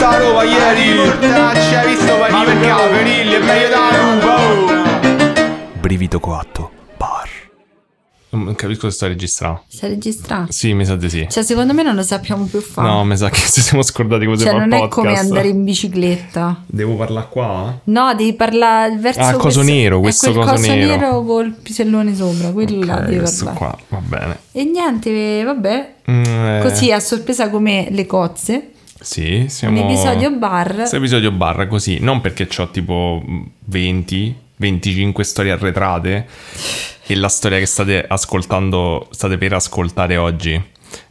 sta roba ieri? Portacci, hai visto? Ma perché la Ferilli è meglio da lupa, oh. Brivido coatto. Bar. Non capisco se sto registrando. Sta registrando? Sì, mi sa di sì. Cioè, secondo me non lo sappiamo più fare. No, mi sa che ci siamo scordati come si cioè, fa il non è podcast. come andare in bicicletta. Devo parlare qua? No, devi parlare verso Ah, coso questo- nero, questo quel coso nero. col pisellone sopra, quello là Ok, devi questo parlare. qua, va bene. E niente, vabbè, Mm, eh, così a sorpresa come le cozze. Sì, siamo... Un episodio bar. Questo episodio barra così, non perché ho tipo 20, 25 storie arretrate e la storia che state ascoltando, state per ascoltare oggi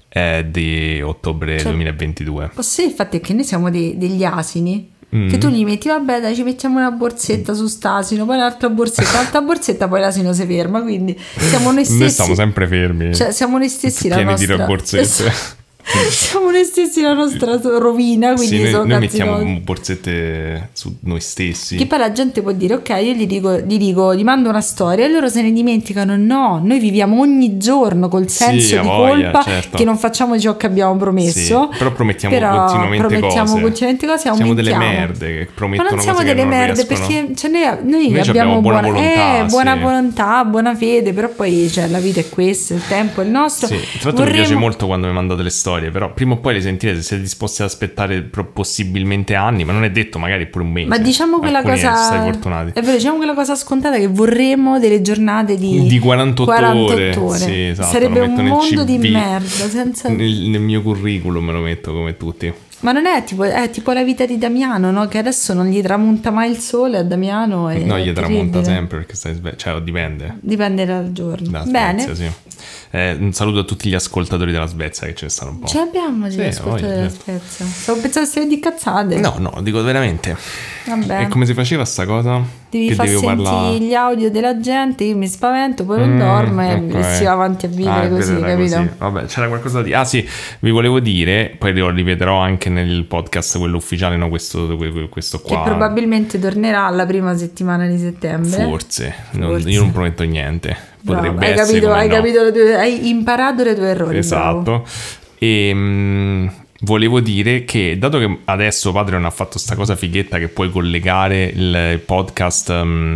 è di ottobre Cioè- 2022. Posso dire il fatto è che noi siamo dei- degli asini. Mm. Che tu gli metti, vabbè, dai, ci mettiamo una borsetta su st'asino, poi un'altra borsetta, un'altra borsetta, poi l'asino si ferma. Quindi siamo noi stessi. Noi stiamo sempre fermi, Cioè, siamo noi stessi la pieni nostra... di borsette. Siamo noi stessi la nostra rovina, quindi Sì, noi, noi mettiamo borsette su noi stessi. Che poi la gente può dire, ok, io gli dico, gli dico, gli mando una storia e loro se ne dimenticano. No, noi viviamo ogni giorno col senso a di voglia, colpa certo. che non facciamo ciò che abbiamo promesso. Sì, però promettiamo Però continuamente promettiamo cose. continuamente cose Siamo delle aumentiamo. merde che Ma promettono non siamo delle non merde riescono. perché cioè, noi, noi Noi abbiamo buona buona, volontà, eh, buona sì. volontà, buona fede, però poi cioè, la vita è questa, il tempo è il nostro. Sì, tra l'altro mi piace Vorremmo- molto quando mi mandate le storie, però prima o poi le sentirete se siete disposti ad aspettare possibilmente anni, ma non è detto, magari pure un mese. Ma diciamo quella Alcuni cosa. È vero, diciamo quella cosa scontata che vorremmo delle giornate di, Di 48 ore. ore. Sì, esatto, Sarebbe un mondo di CV. merda. Senza... Nel, nel mio curriculum me lo metto come tutti. Ma non è tipo, è tipo la vita di Damiano, no? Che adesso non gli tramonta mai il sole a Damiano. No, gli tramonta sempre perché stai sve- Cioè, dipende. Dipende dal giorno. Da Bene. Svezia, sì. Eh, un saluto a tutti gli ascoltatori della Svezia che ce ne stanno un po'. Ce l'abbiamo Sì, di ascoltare voglia, della. Spezia. Stavo pensando di cazzate. No, no, dico veramente. Vabbè. E come si faceva sta cosa? Devi che far sentire parlare. gli audio della gente, io mi spavento, poi non Mm, dormo e ok. si va avanti a vivere Ah, così, capito? così. Vabbè, c'era qualcosa di... Ah sì, vi volevo dire, poi lo rivedrò anche nel podcast, quello ufficiale, no, questo, questo Che qua. probabilmente tornerà la prima settimana di settembre. Forse, Forse. io non prometto niente. Bravo, Potrebbe hai essere capito, hai, no. capito tue- hai imparato le tue errori. bravo. Esatto. E mm, volevo dire che dato che adesso Patreon ha fatto sta cosa fighetta che puoi collegare il podcast mm,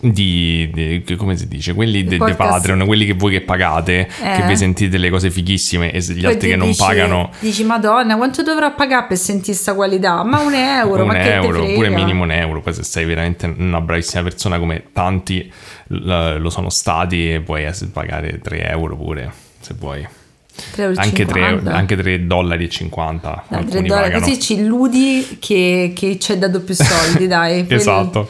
di, di- che- come si dice? Quelli de, de Patreon quelli che voi che pagate che Eh. vi sentite le cose fighissime e gli Poi altri che non dici- pagano. Dici, Madonna, quanto dovrò pagare per sentire sta qualità? Ma un euro, un ma che euro oppure minimo un euro. Poi se sei veramente una bravissima persona come tanti lo sono stati puoi ess- pagare 3 euro pure se vuoi. 3,50 anche 3, anche 3 dollari e 50 Dai, alcuni 3 dollari, pagano. così ci illudi che, che ci hai dato più soldi, dai. Esatto.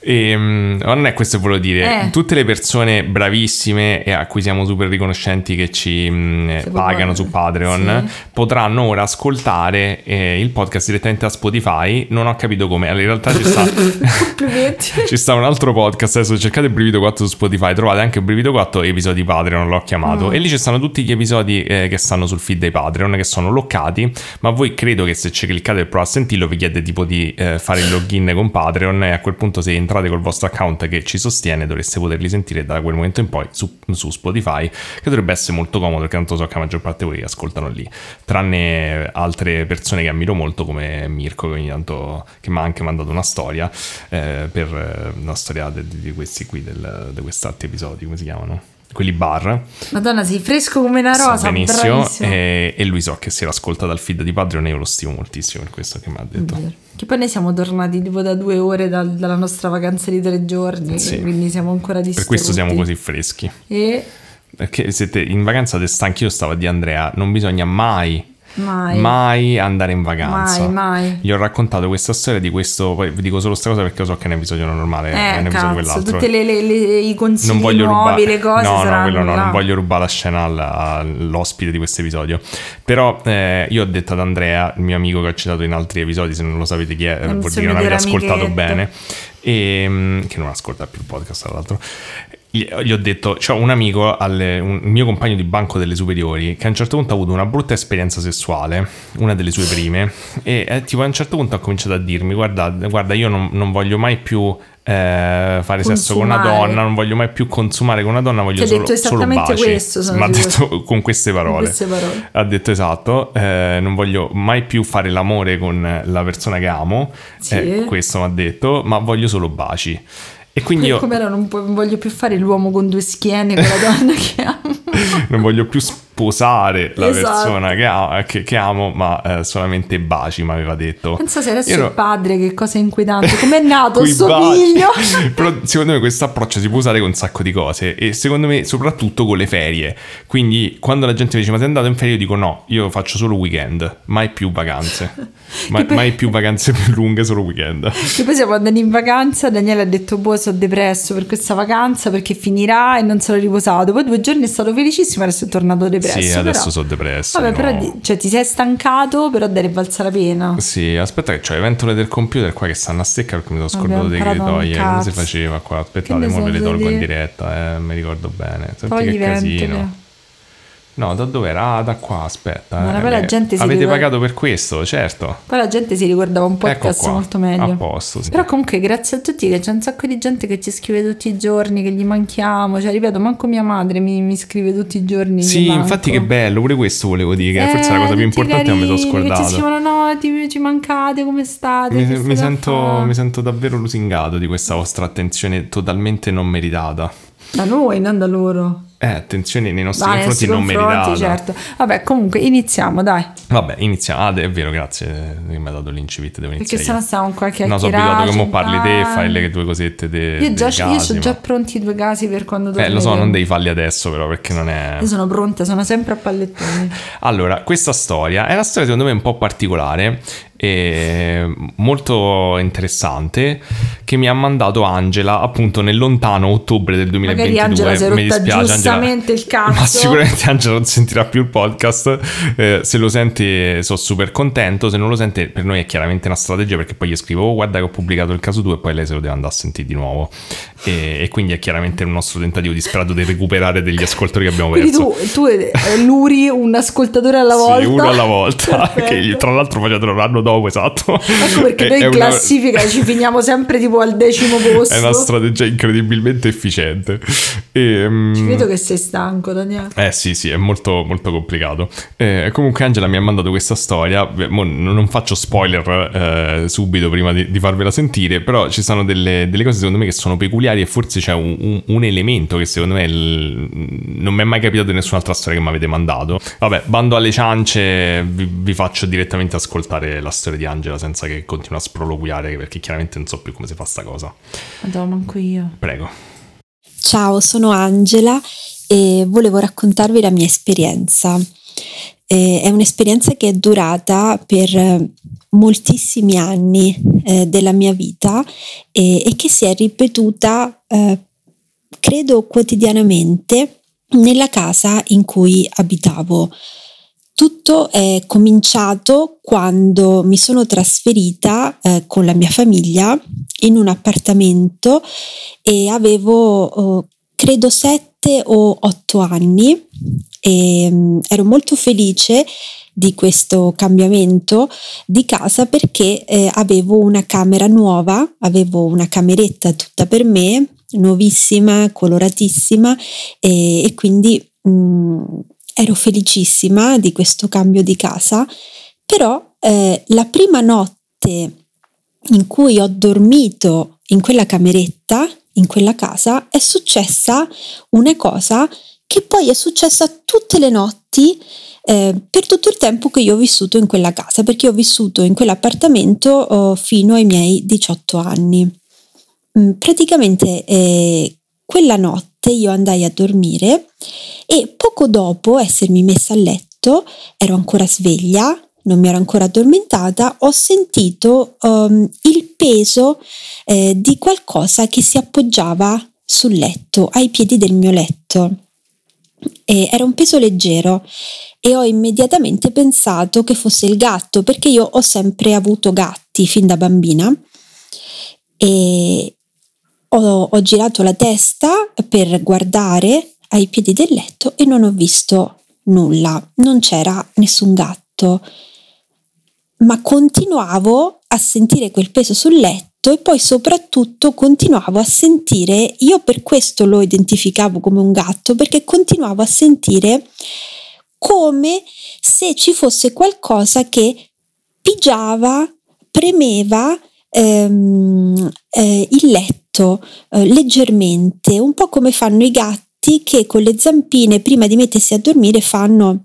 E, mm, non è questo che volevo dire. Eh. Tutte le persone bravissime e a cui siamo super riconoscenti che ci mm, Se pagano su Patreon sì. potranno ora ascoltare eh, il podcast direttamente da Spotify. Non ho capito come. Allora, in realtà ci sta. Ci sta un altro podcast, adesso cercate Brivido 4 su Spotify, trovate anche Brivido 4 episodi Patreon, l'ho chiamato, Mm. e lì ci stanno tutti gli episodi eh, che stanno sul feed dei Patreon, che sono loccati, ma voi credo che se ci cliccate per provare a sentirlo vi chiede tipo di eh, fare il login con Patreon e a quel punto se entrate col vostro account che ci sostiene dovreste poterli sentire da quel momento in poi su, su Spotify, che dovrebbe essere molto comodo perché tanto so che la maggior parte di voi ascoltano lì, tranne altre persone che ammiro molto come Mirko che ogni tanto che mi ha anche mandato una storia eh, per eh, una storia de- di questi qui di quest'altro episodi come si chiamano quelli bar Madonna, sei fresco come una sa rosa, benissimo bravissimo. e, e lui so che si era ascolta dal feed di Patreon io lo stimo moltissimo per questo che mi ha detto Vero. Che poi noi siamo tornati tipo da due ore dal- dalla nostra vacanza di tre giorni, Sì. quindi siamo ancora distrutti. per questo siamo così freschi E perché siete in vacanza te stanchi io stavo dire Andrea non bisogna mai mai, mai andare in vacanza mai, mai. gli ho raccontato questa storia di questo poi vi dico solo questa cosa perché lo so che è un episodio normale è un Eh, episodio quell'altro tutte le, le- le- i consigli non voglio nuovi, rubare le cose no, no, quello no, là. non voglio rubare la scena al- all'ospite di questo episodio. Però eh, io ho detto ad Andrea, il mio amico che ho citato in altri episodi, se non lo sapete chi è, Il vuol dire che non avete ascoltato amichetto. bene, e, mm, che non ascolta più il podcast tra l'altro. Gli, ho detto, c'ho un amico, alle- un mio compagno di banco delle superiori, che a un certo punto ha avuto una brutta esperienza sessuale, una delle sue prime, e eh, tipo a un certo punto ha cominciato a dirmi, guarda, guarda io non, non voglio mai più eh, fare sesso con una Consumare. donna, non voglio mai più consumare con una donna, voglio solo, detto solo esattamente baci. questo, Ma ha detto con queste parole. queste parole. Ha detto esatto, eh, non voglio mai più fare l'amore con la persona che amo, Sì. eh, questo mi ha detto, ma voglio solo baci. E quindi io Come era, non, voglio più fare l'uomo con due schiene con la donna che amo. non voglio più sposare la Esatto. persona che, che- che amo, ma eh, solamente baci, mi aveva detto. Pensa se adesso Io il ero- padre, che cosa inquietante. Com'è nato sto baci. figlio? Però secondo me questo approccio si può usare con un sacco di cose e secondo me soprattutto con le ferie. Quindi quando la gente mi dice ma sei andato in ferie io dico no, io faccio solo weekend, mai più vacanze. Ma- poi- mai più vacanze più lunghe, solo weekend. Che poi siamo andati in vacanza, Daniele ha detto boh sono depresso per questa vacanza perché finirà e non sarò riposato. Poi due giorni è stato felicissimo, adesso è tornato depresso. Sì, adesso però- sono depresso. Vabbè, no. però cioè, ti sei stancato, però deve valsa la pena. Sì, aspetta che c'ho le ventole del computer qua che stanno a secca perché mi sono scordato di togliere. Come si faceva qua? Aspettate, ve le tolgo in dire? diretta, eh, mi ricordo bene. Senti Togli che casino. ventole. No, da dove era? Ah, da qua, aspetta. Ma eh, poi la beh, gente si Avete ricorda- pagato per questo, certo. Poi la gente si ricordava un podcast Ecco qua, molto meglio. a posto, sì. Però comunque grazie a tutti che c'è un sacco di gente che ci scrive tutti i giorni, che gli manchiamo. Cioè, ripeto, manco mia madre mi, mi scrive tutti i giorni. Sì, infatti che bello, pure questo volevo dire, che forse è la cosa più Eh, importante ma mi sono carini, Che ci scordato. scrivono, no, ti- ci mancate, come state? Mi, mi sento, fa?" mi sento davvero lusingato di questa vostra attenzione totalmente non meritata. Da noi, non da loro. Eh, attenzione nei nostri nei confronti non meritata. certo. Vabbè, comunque iniziamo, dai. Vabbè, iniziamo. Ah, è vero, grazie che mi ha dato l'incipit, devo Perché iniziare. sennò io. stiamo qua a No, sono abituato che mo parli te e fai le due cosette de, Io già, io casi, ho già ma- pronti i due casi per quando Eh, torneremo. lo so, non devi farli adesso però perché non è... Io sono pronta, sono sempre a pallettoni. Allora, questa storia è una storia secondo me un po' particolare molto interessante che mi ha mandato Angela appunto nel lontano ottobre del 2022. Magari Angela si è mi rotta dispiace giustamente il cazzo. Ma sicuramente Angela non sentirà più il podcast. Eh, se lo sente sono super contento, se non lo sente per noi è chiaramente una strategia perché poi gli scrivo "Oh, guarda che ho pubblicato il caso 2 e poi lei se lo deve andare a sentire di nuovo. E, e quindi è chiaramente il nostro tentativo disperato di recuperare degli ascoltatori che abbiamo Quindi perso. tu, tu eh, luri un ascoltatore alla volta. Sì, uno alla volta, Perfetto. che tra l'altro facetelo l'anno dopo, esatto. Ecco perché È- noi in una- classifica ci finiamo sempre tipo al decimo posto. È una strategia incredibilmente efficiente. E, mm, Ci vedo che sei stanco, Daniele. Eh sì, sì, è molto, molto complicato. Eh, comunque Angela mi ha mandato questa storia, Beh, non faccio spoiler eh, subito prima di, di farvela sentire, però ci sono delle, delle cose secondo me che sono peculiari e forse c'è un, un- un elemento che secondo me il- non mi è mai capitato in nessun'altra storia che mi avete mandato. Vabbè, bando alle ciance, vi, vi faccio direttamente ascoltare la storia di Angela senza che continui a sproloquiare perché chiaramente non so più come si fa sta cosa. Madonna, manco io. Prego. Ciao, sono Angela e volevo raccontarvi la mia esperienza. Eh, è un'esperienza che è durata per eh, moltissimi anni eh, della mia vita e, e che si è ripetuta, eh, credo, quotidianamente nella casa in cui abitavo. Tutto è cominciato quando mi sono trasferita eh, con la mia famiglia in un appartamento e avevo, eh, credo, sette o otto anni. E mm, ero molto felice di questo cambiamento di casa perché eh, avevo una camera nuova, avevo una cameretta tutta per me, nuovissima, coloratissima e, e quindi mm, ero felicissima di questo cambio di casa, però eh, la prima notte in cui ho dormito in quella cameretta, in quella casa, è successa una cosa che poi è successa tutte le notti eh, per tutto il tempo che io ho vissuto in quella casa, perché ho vissuto in quell'appartamento oh, fino ai miei 18 anni. Mm, praticamente eh, quella notte io andai a dormire e poco dopo essermi messa a letto, ero ancora sveglia, non mi ero ancora addormentata, ho sentito um, il peso eh, di qualcosa che si appoggiava sul letto, ai piedi del mio letto. E era un peso leggero e ho immediatamente pensato che fosse il gatto perché io ho sempre avuto gatti fin da bambina e ho, ho girato la testa per guardare ai piedi del letto e non ho visto nulla, non c'era nessun gatto, ma continuavo a sentire quel peso sul letto e poi soprattutto continuavo a sentire, io per questo lo identificavo come un gatto, perché continuavo a sentire come se ci fosse qualcosa che pigiava, premeva ehm, eh, il letto eh, leggermente, un po' come fanno i gatti che con le zampine prima di mettersi a dormire fanno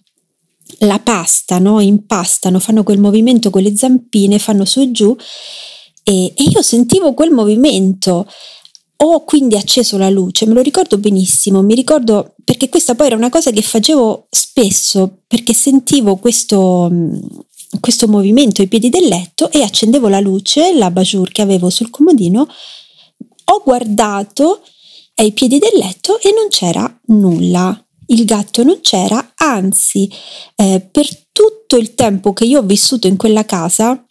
la pasta, no? impastano, fanno quel movimento con le zampine, fanno su e giù e, e io sentivo quel movimento. Ho quindi acceso la luce, me lo ricordo benissimo, mi ricordo perché questa poi era una cosa che facevo spesso perché sentivo questo, questo movimento ai piedi del letto e accendevo la luce, la bajour che avevo sul comodino, ho guardato ai piedi del letto e non c'era nulla. Il gatto non c'era, anzi, eh, per tutto il tempo che io ho vissuto in quella casa,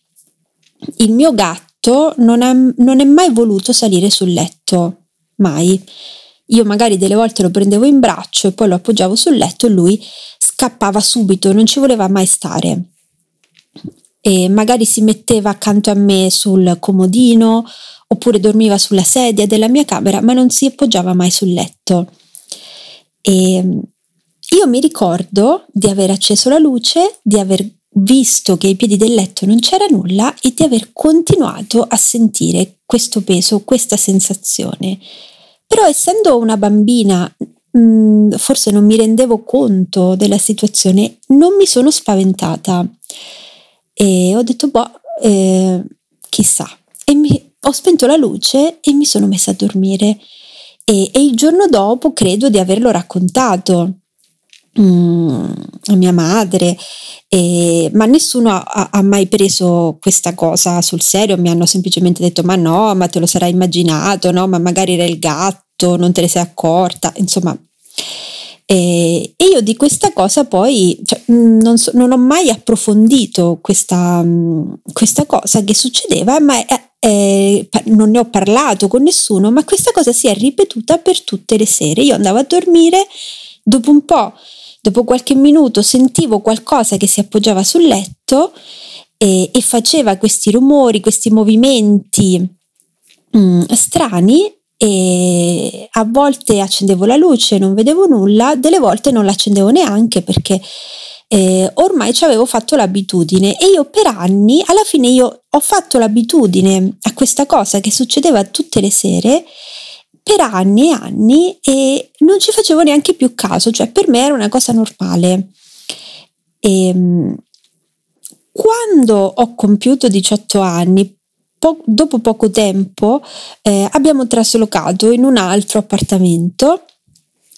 il mio gatto non, ha, non è mai voluto salire sul letto, mai. Io magari delle volte lo prendevo in braccio e poi lo appoggiavo sul letto e lui scappava subito, non ci voleva mai stare e magari si metteva accanto a me sul comodino oppure dormiva sulla sedia della mia camera, ma non si appoggiava mai sul letto. E io mi ricordo di aver acceso la luce, di aver visto che ai piedi del letto non c'era nulla e di aver continuato a sentire questo peso, questa sensazione. Però essendo una bambina, mh, forse non mi rendevo conto della situazione, non mi sono spaventata e ho detto, boh, eh, chissà. E mi, ho spento la luce e mi sono messa a dormire. E, e il giorno dopo credo di averlo raccontato mm, a mia madre, e, ma nessuno ha, ha, mai preso questa cosa sul serio, mi hanno semplicemente detto ma no, ma te lo sarai immaginato, no, ma magari era il gatto, non te ne sei accorta, insomma e, e io di questa cosa poi cioè, non, so, non, ho mai approfondito questa, questa, cosa che succedeva, ma è, è, non ne ho parlato con nessuno, ma questa cosa si è ripetuta per tutte le sere. Io andavo a dormire, dopo un po', dopo qualche minuto sentivo qualcosa che si appoggiava sul letto e, e faceva questi rumori, questi movimenti mh, strani e a volte accendevo la luce, non vedevo nulla, delle volte non l'accendevo neanche perché eh, ormai ci avevo fatto l'abitudine e io per anni, alla fine io ho fatto l'abitudine a questa cosa che succedeva tutte le sere per anni e anni e non ci facevo neanche più caso, cioè per me era una cosa normale. E, ehm, quando ho compiuto 18 anni, po- dopo poco tempo eh, abbiamo traslocato in un altro appartamento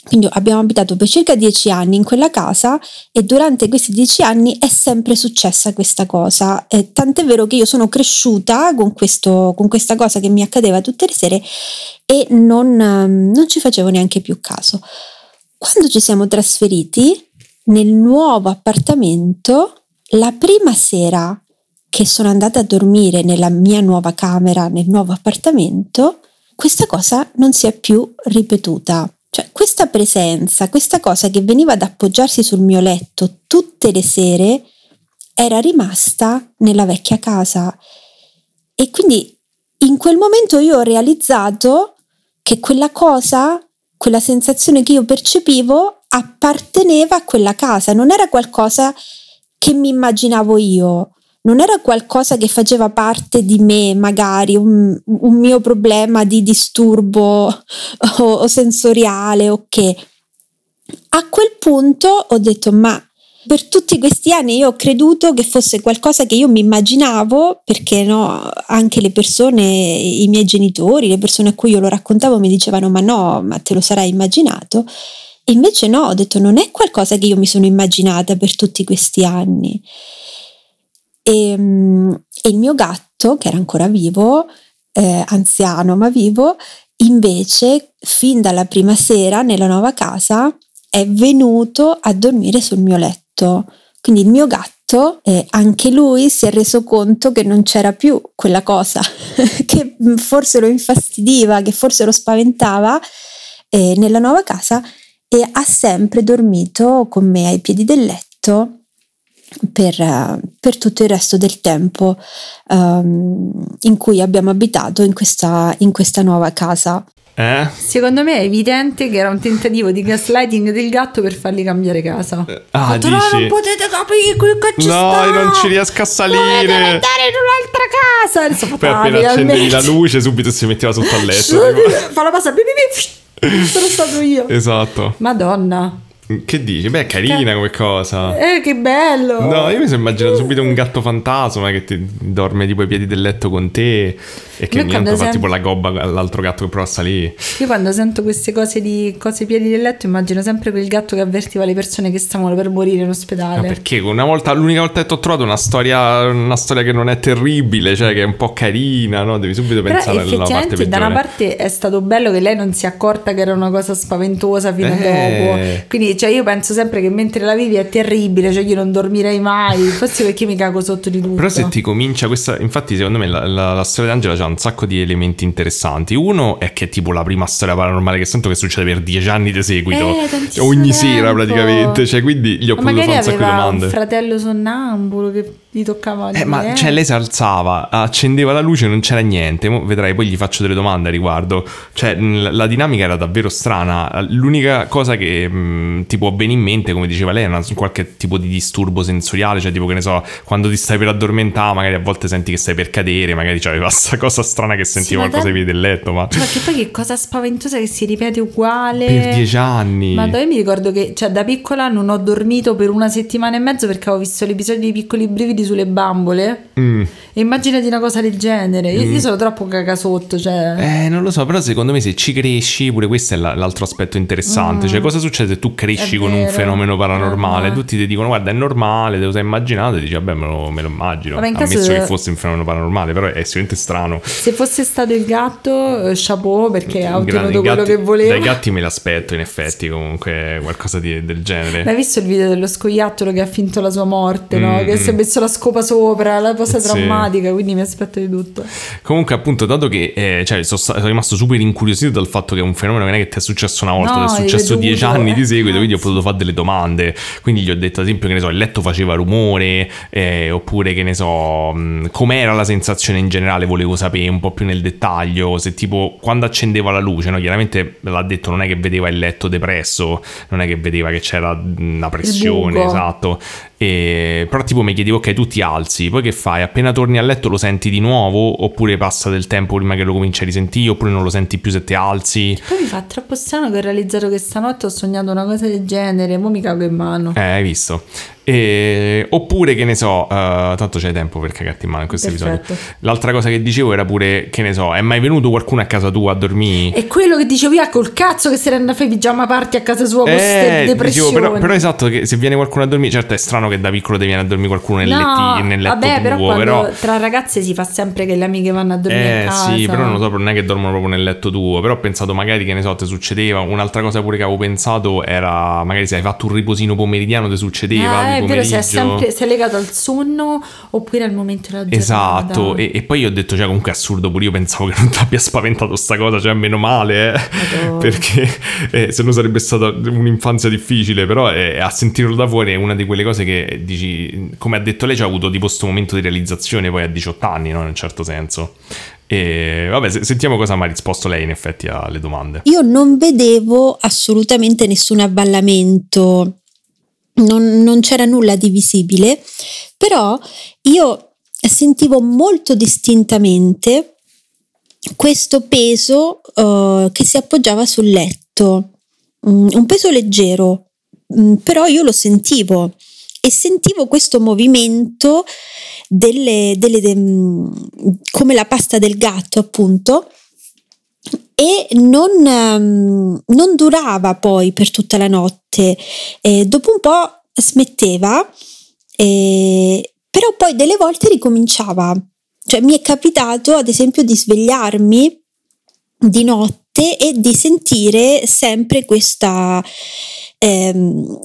quindi abbiamo abitato per circa dieci anni in quella casa e durante questi dieci anni è sempre successa questa cosa. Eh, tant'è vero che io sono cresciuta con, questo, con, questa cosa che mi accadeva tutte le sere e non, non ci facevo neanche più caso. Quando ci siamo trasferiti nel nuovo appartamento, la prima sera che sono andata a dormire nella mia nuova camera, nel nuovo appartamento, questa cosa non si è più ripetuta. Cioè, questa presenza, questa cosa che veniva ad appoggiarsi sul mio letto tutte le sere, era rimasta nella vecchia casa. E quindi in quel momento io ho realizzato che quella cosa, quella sensazione che io percepivo, apparteneva a quella casa, non era qualcosa che mi immaginavo io, non era qualcosa che faceva parte di me, magari un, un mio problema di disturbo o, o sensoriale o che. A quel punto ho detto, ma per tutti questi anni io ho creduto che fosse qualcosa che io mi immaginavo, perché no, anche le persone, i miei genitori, le persone a cui io lo raccontavo mi dicevano ma no, ma te lo sarai immaginato. E invece no, ho detto non è qualcosa che io mi sono immaginata per tutti questi anni. E, ehm, e il mio gatto, che era ancora vivo, eh, anziano ma vivo, invece fin dalla prima sera nella nuova casa è venuto a dormire sul mio letto. Quindi il mio gatto, eh, anche lui si è reso conto che non c'era più quella cosa che forse lo infastidiva, che forse lo spaventava eh, nella nuova casa e ha sempre dormito con me ai piedi del letto per, per, tutto il resto del tempo um, in cui abbiamo abitato in questa, in questa nuova casa. Eh? Secondo me è evidente che era un tentativo di gaslighting del gatto per fargli cambiare casa. Eh, ah, Fatto, dici? no, non potete capire qui che ci No, sta. io non ci riesco a salire. Dovete andare in un'altra casa. Adesso Poi appena accendevi la luce subito si metteva sotto al letto. Fa la bip. Sono stato io. esatto. Madonna. Che dici? Beh, è carina come cosa. Eh, che bello. No, io mi sono immaginato subito un gatto fantasma che ti dorme tipo ai piedi del letto con te e che quando niente fa tipo la gobba all'altro gatto che prova a salire. Io quando sento queste cose di cose ai piedi del letto immagino sempre quel gatto che avvertiva le persone che stavano per morire in Ma ospedale. perché una volta, l'unica volta che ti ho trovato una storia, una storia che non è terribile, cioè che è un po' carina, no? Devi subito Però pensare alla parte effettivamente da peggiore. una parte è stato bello che lei non si è accorta che era una cosa spaventosa fino a Eh. dopo. Quindi cioè, io penso sempre che mentre la vivi è terribile, cioè io non dormirei mai, forse perché mi cago sotto di tutto. Però se ti comincia questa, infatti secondo me la, la- la storia di Angela ha un sacco di elementi interessanti. Uno è che è tipo la prima storia paranormale che sento che succede per dieci anni di seguito, Eh, tantissimo ogni tempo. sera praticamente, cioè quindi gli ho Ma potuto fare un sacco di aveva un domande. fratello sonnambulo che gli toccava Eh, ma cioè lei si alzava, accendeva la luce, non c'era niente. Mo vedrai, poi gli faccio delle domande a riguardo. Cioè, la dinamica era davvero strana. L'unica cosa che mh, ti può venire in mente, come diceva lei, è una- qualche tipo di disturbo sensoriale. Cioè, tipo che ne so, quando ti stai per addormentare, magari a volte senti che stai per cadere. Magari c'aveva questa cosa strana che sentiva ma qualcosa piedi del letto. Ma Ma che poi che cosa spaventosa che si ripete uguale. per dieci anni. Ma io mi ricordo che cioè, da piccola non ho dormito per una settimana e mezzo perché avevo visto l'episodio di Piccoli Brividi sulle bambole. Mm. E immaginati una cosa del genere. Io, io sono troppo cagasotto. Cioè. Eh, non lo so, però secondo me se ci cresci, pure questo è la- l'altro aspetto interessante. Cioè, cosa succede se tu cresci Mm. È con un vero. fenomeno paranormale? Ma- Tutti ti dicono, guarda, è normale, te lo sei immaginato, e dici, vabbè, me lo, me lo immagino. Vabbè, caso Ammesso de- che fosse un fenomeno paranormale, però è sicuramente strano. Se fosse stato il gatto, eh, chapeau perché ha ottenuto quello gatti- che voleva. Dai gatti me l'aspetto, in effetti, comunque, qualcosa di- del genere. Ma hai visto il video dello scoiattolo che ha finto la sua morte, no? Mm, Che si è mm. messo la scopa sopra, la cosa Sì. drammatica, quindi mi aspetto di tutto. Comunque, appunto, dato che eh, cioè, sono, sono rimasto super incuriosito dal fatto che è un fenomeno che non è che ti è successo una volta, No, ti è successo dieci anni eh. di seguito, quindi ho potuto fare delle domande. Quindi gli ho detto, ad esempio, che ne so, il letto faceva rumore, eh, oppure che ne so, mh, com'era la sensazione in generale, volevo sapere un po' più nel dettaglio. Se tipo quando accendeva la luce, no? Chiaramente l'ha detto, non è che vedeva il letto depresso, non è che vedeva che c'era una pressione, esatto. E, però tipo mi chiedevo, ok, tu ti alzi, poi che fai? Appena torni a letto lo senti di nuovo? Oppure passa del tempo prima che lo cominci a risentire? Oppure non lo senti più se ti alzi? Poi mi fa troppo strano che ho realizzato che stanotte ho sognato una cosa del genere, mo mi cago in mano. Eh, hai visto? E- oppure che ne so, eh, tanto c'è tempo per cagarti in mano in questo Perfetto. episodio. L'altra cosa che dicevo era pure, che ne so, è mai venuto qualcuno a casa tua a dormire? E quello che dicevo io, col cazzo che se ne andava a fare pigiama party a casa sua con queste Eh, depressioni. dicevo, però, però esatto che se viene qualcuno a dormire, certo è strano che da piccolo ti viene a dormire qualcuno nel, no, letti- nel letto vabbè, però tuo, quando però... tra ragazze si fa sempre che le amiche vanno a dormire Eh a casa. sì, però non so, non è che dormono proprio nel letto tuo, però ho pensato magari che ne so, ti succedeva, un'altra cosa pure che avevo pensato era magari se hai fatto un riposino pomeridiano ti succedeva Ah, di è vero, se è sempre se è legato al sonno oppure al momento della giornata. Esatto, e, e poi io ho detto, cioè comunque è assurdo, pure io pensavo che non ti abbia spaventato sta cosa, cioè meno male, eh, perché eh, se no sarebbe stata un'infanzia difficile, però eh, a sentirlo da fuori è una di quelle cose che dici, come ha detto lei, c'ha avuto tipo questo momento di realizzazione poi a 18 anni, no? in un certo senso. E vabbè, se- sentiamo cosa mi ha risposto lei in effetti alle domande. Io non vedevo assolutamente nessun avvallamento, non, non c'era nulla di visibile, però io sentivo molto distintamente questo peso eh, che si appoggiava sul letto, Mm, un peso leggero, mm, però io lo sentivo e sentivo questo movimento delle, delle- de- mm, come la pasta del gatto appunto e non, ehm, non durava poi per tutta la notte. Eh, dopo un po' smetteva, eh, però poi delle volte ricominciava. Cioè mi è capitato ad esempio di svegliarmi di notte e di sentire sempre questa, ehm,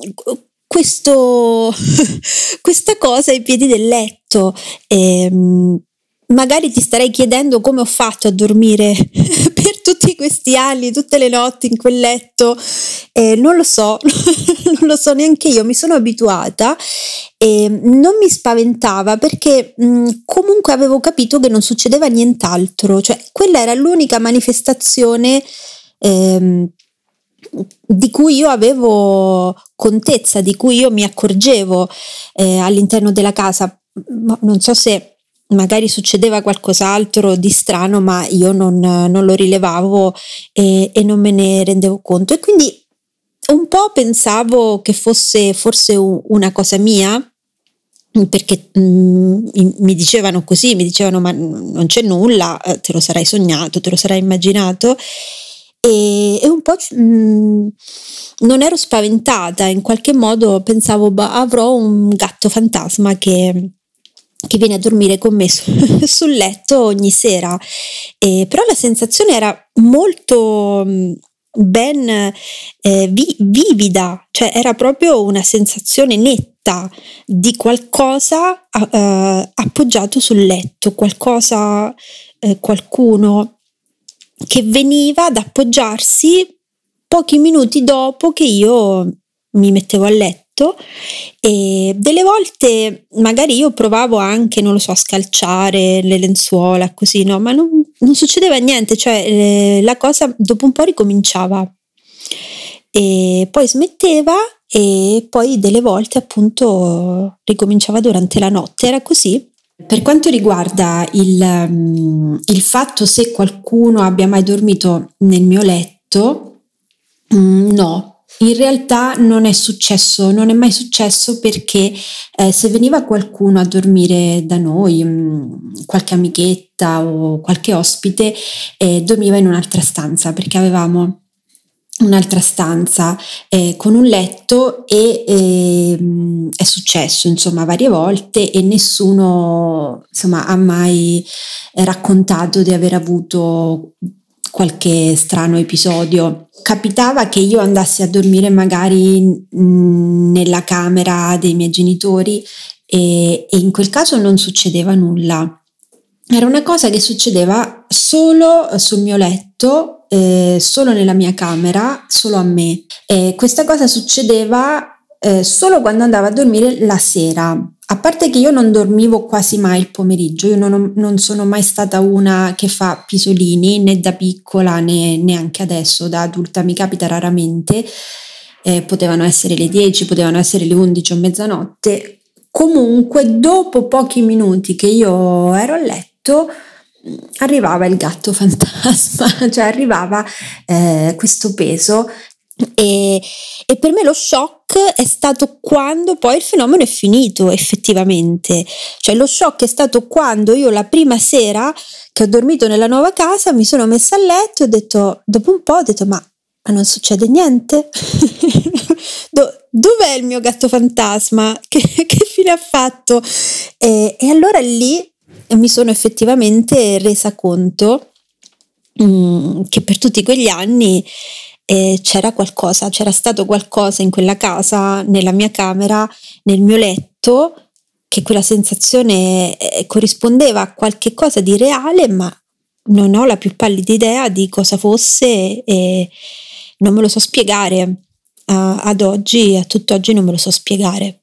questo, questa cosa ai piedi del letto. E, ehm, magari ti starei chiedendo come ho fatto a dormire tutti questi anni, tutte le notti in quel letto. Eh, non lo so, non lo so neanche io, mi sono abituata e non mi spaventava perché mh, comunque avevo capito che non succedeva nient'altro, cioè quella era l'unica manifestazione ehm, di cui io avevo contezza, di cui io mi accorgevo eh, all'interno della casa. Non so se magari succedeva qualcos'altro di strano, ma io non, non lo rilevavo e, e, non me ne rendevo conto. E quindi un po' pensavo che fosse forse una cosa mia, perché mh, mm, mi dicevano così, mi dicevano ma non c'è nulla, eh, te lo sarai sognato, te lo sarai immaginato. E, e un po' mh, mm, non ero spaventata, in qualche modo pensavo bah, avrò un gatto fantasma che, che viene a dormire con me su, sul letto ogni sera. E, però la sensazione era molto mm, ben eh, vi, vivida, cioè era proprio una sensazione netta di qualcosa eh, appoggiato sul letto, qualcosa, eh, qualcuno che veniva ad appoggiarsi pochi minuti dopo che io mi mettevo a letto letto e delle volte magari io provavo anche, non lo so, a scalciare le lenzuola così, no, ma non, non succedeva niente, cioè eh, la cosa dopo un po' ricominciava. E poi smetteva e poi delle volte appunto ricominciava durante la notte, era così. Per quanto riguarda il, um, il fatto se qualcuno abbia mai dormito nel mio letto, mm, no, in realtà non è successo, non è mai successo perché eh, se veniva qualcuno a dormire da noi, mm, qualche amichetta o qualche ospite, eh, dormiva in un'altra stanza perché avevamo un'altra stanza eh, con un letto e eh, è successo insomma varie volte e nessuno insomma ha mai raccontato di aver avuto qualche strano episodio. Capitava che io andassi a dormire magari nella camera dei miei genitori e, e in quel caso non succedeva nulla. Era una cosa che succedeva solo sul mio letto, eh, solo nella mia camera, solo a me. E questa cosa succedeva eh, solo quando andavo a dormire la sera. A parte che io non dormivo quasi mai il pomeriggio, io non, non sono mai stata una che fa pisolini né da piccola né neanche adesso, da adulta mi capita raramente, eh, potevano essere le 10, potevano essere le 11 o mezzanotte. Comunque dopo pochi minuti che io ero a letto arrivava il gatto fantasma, cioè arrivava eh, questo peso e, e, per me lo shock è stato quando poi il fenomeno è finito effettivamente. Cioè lo shock è stato quando io la prima sera che ho dormito nella nuova casa mi sono messa a letto e ho detto, dopo un po' ho detto ma, ma non succede niente? Do, dov'è il mio gatto fantasma? Che, che fine ha fatto? E, e, allora lì mi sono effettivamente resa conto mh, mm, che per tutti quegli anni e c'era qualcosa, c'era stato qualcosa in quella casa, nella mia camera, nel mio letto, che quella sensazione eh, corrispondeva a qualche cosa di reale, ma non ho la più pallida idea di cosa fosse e non me lo so spiegare. Uh, ad oggi, a tutt'oggi non me lo so spiegare.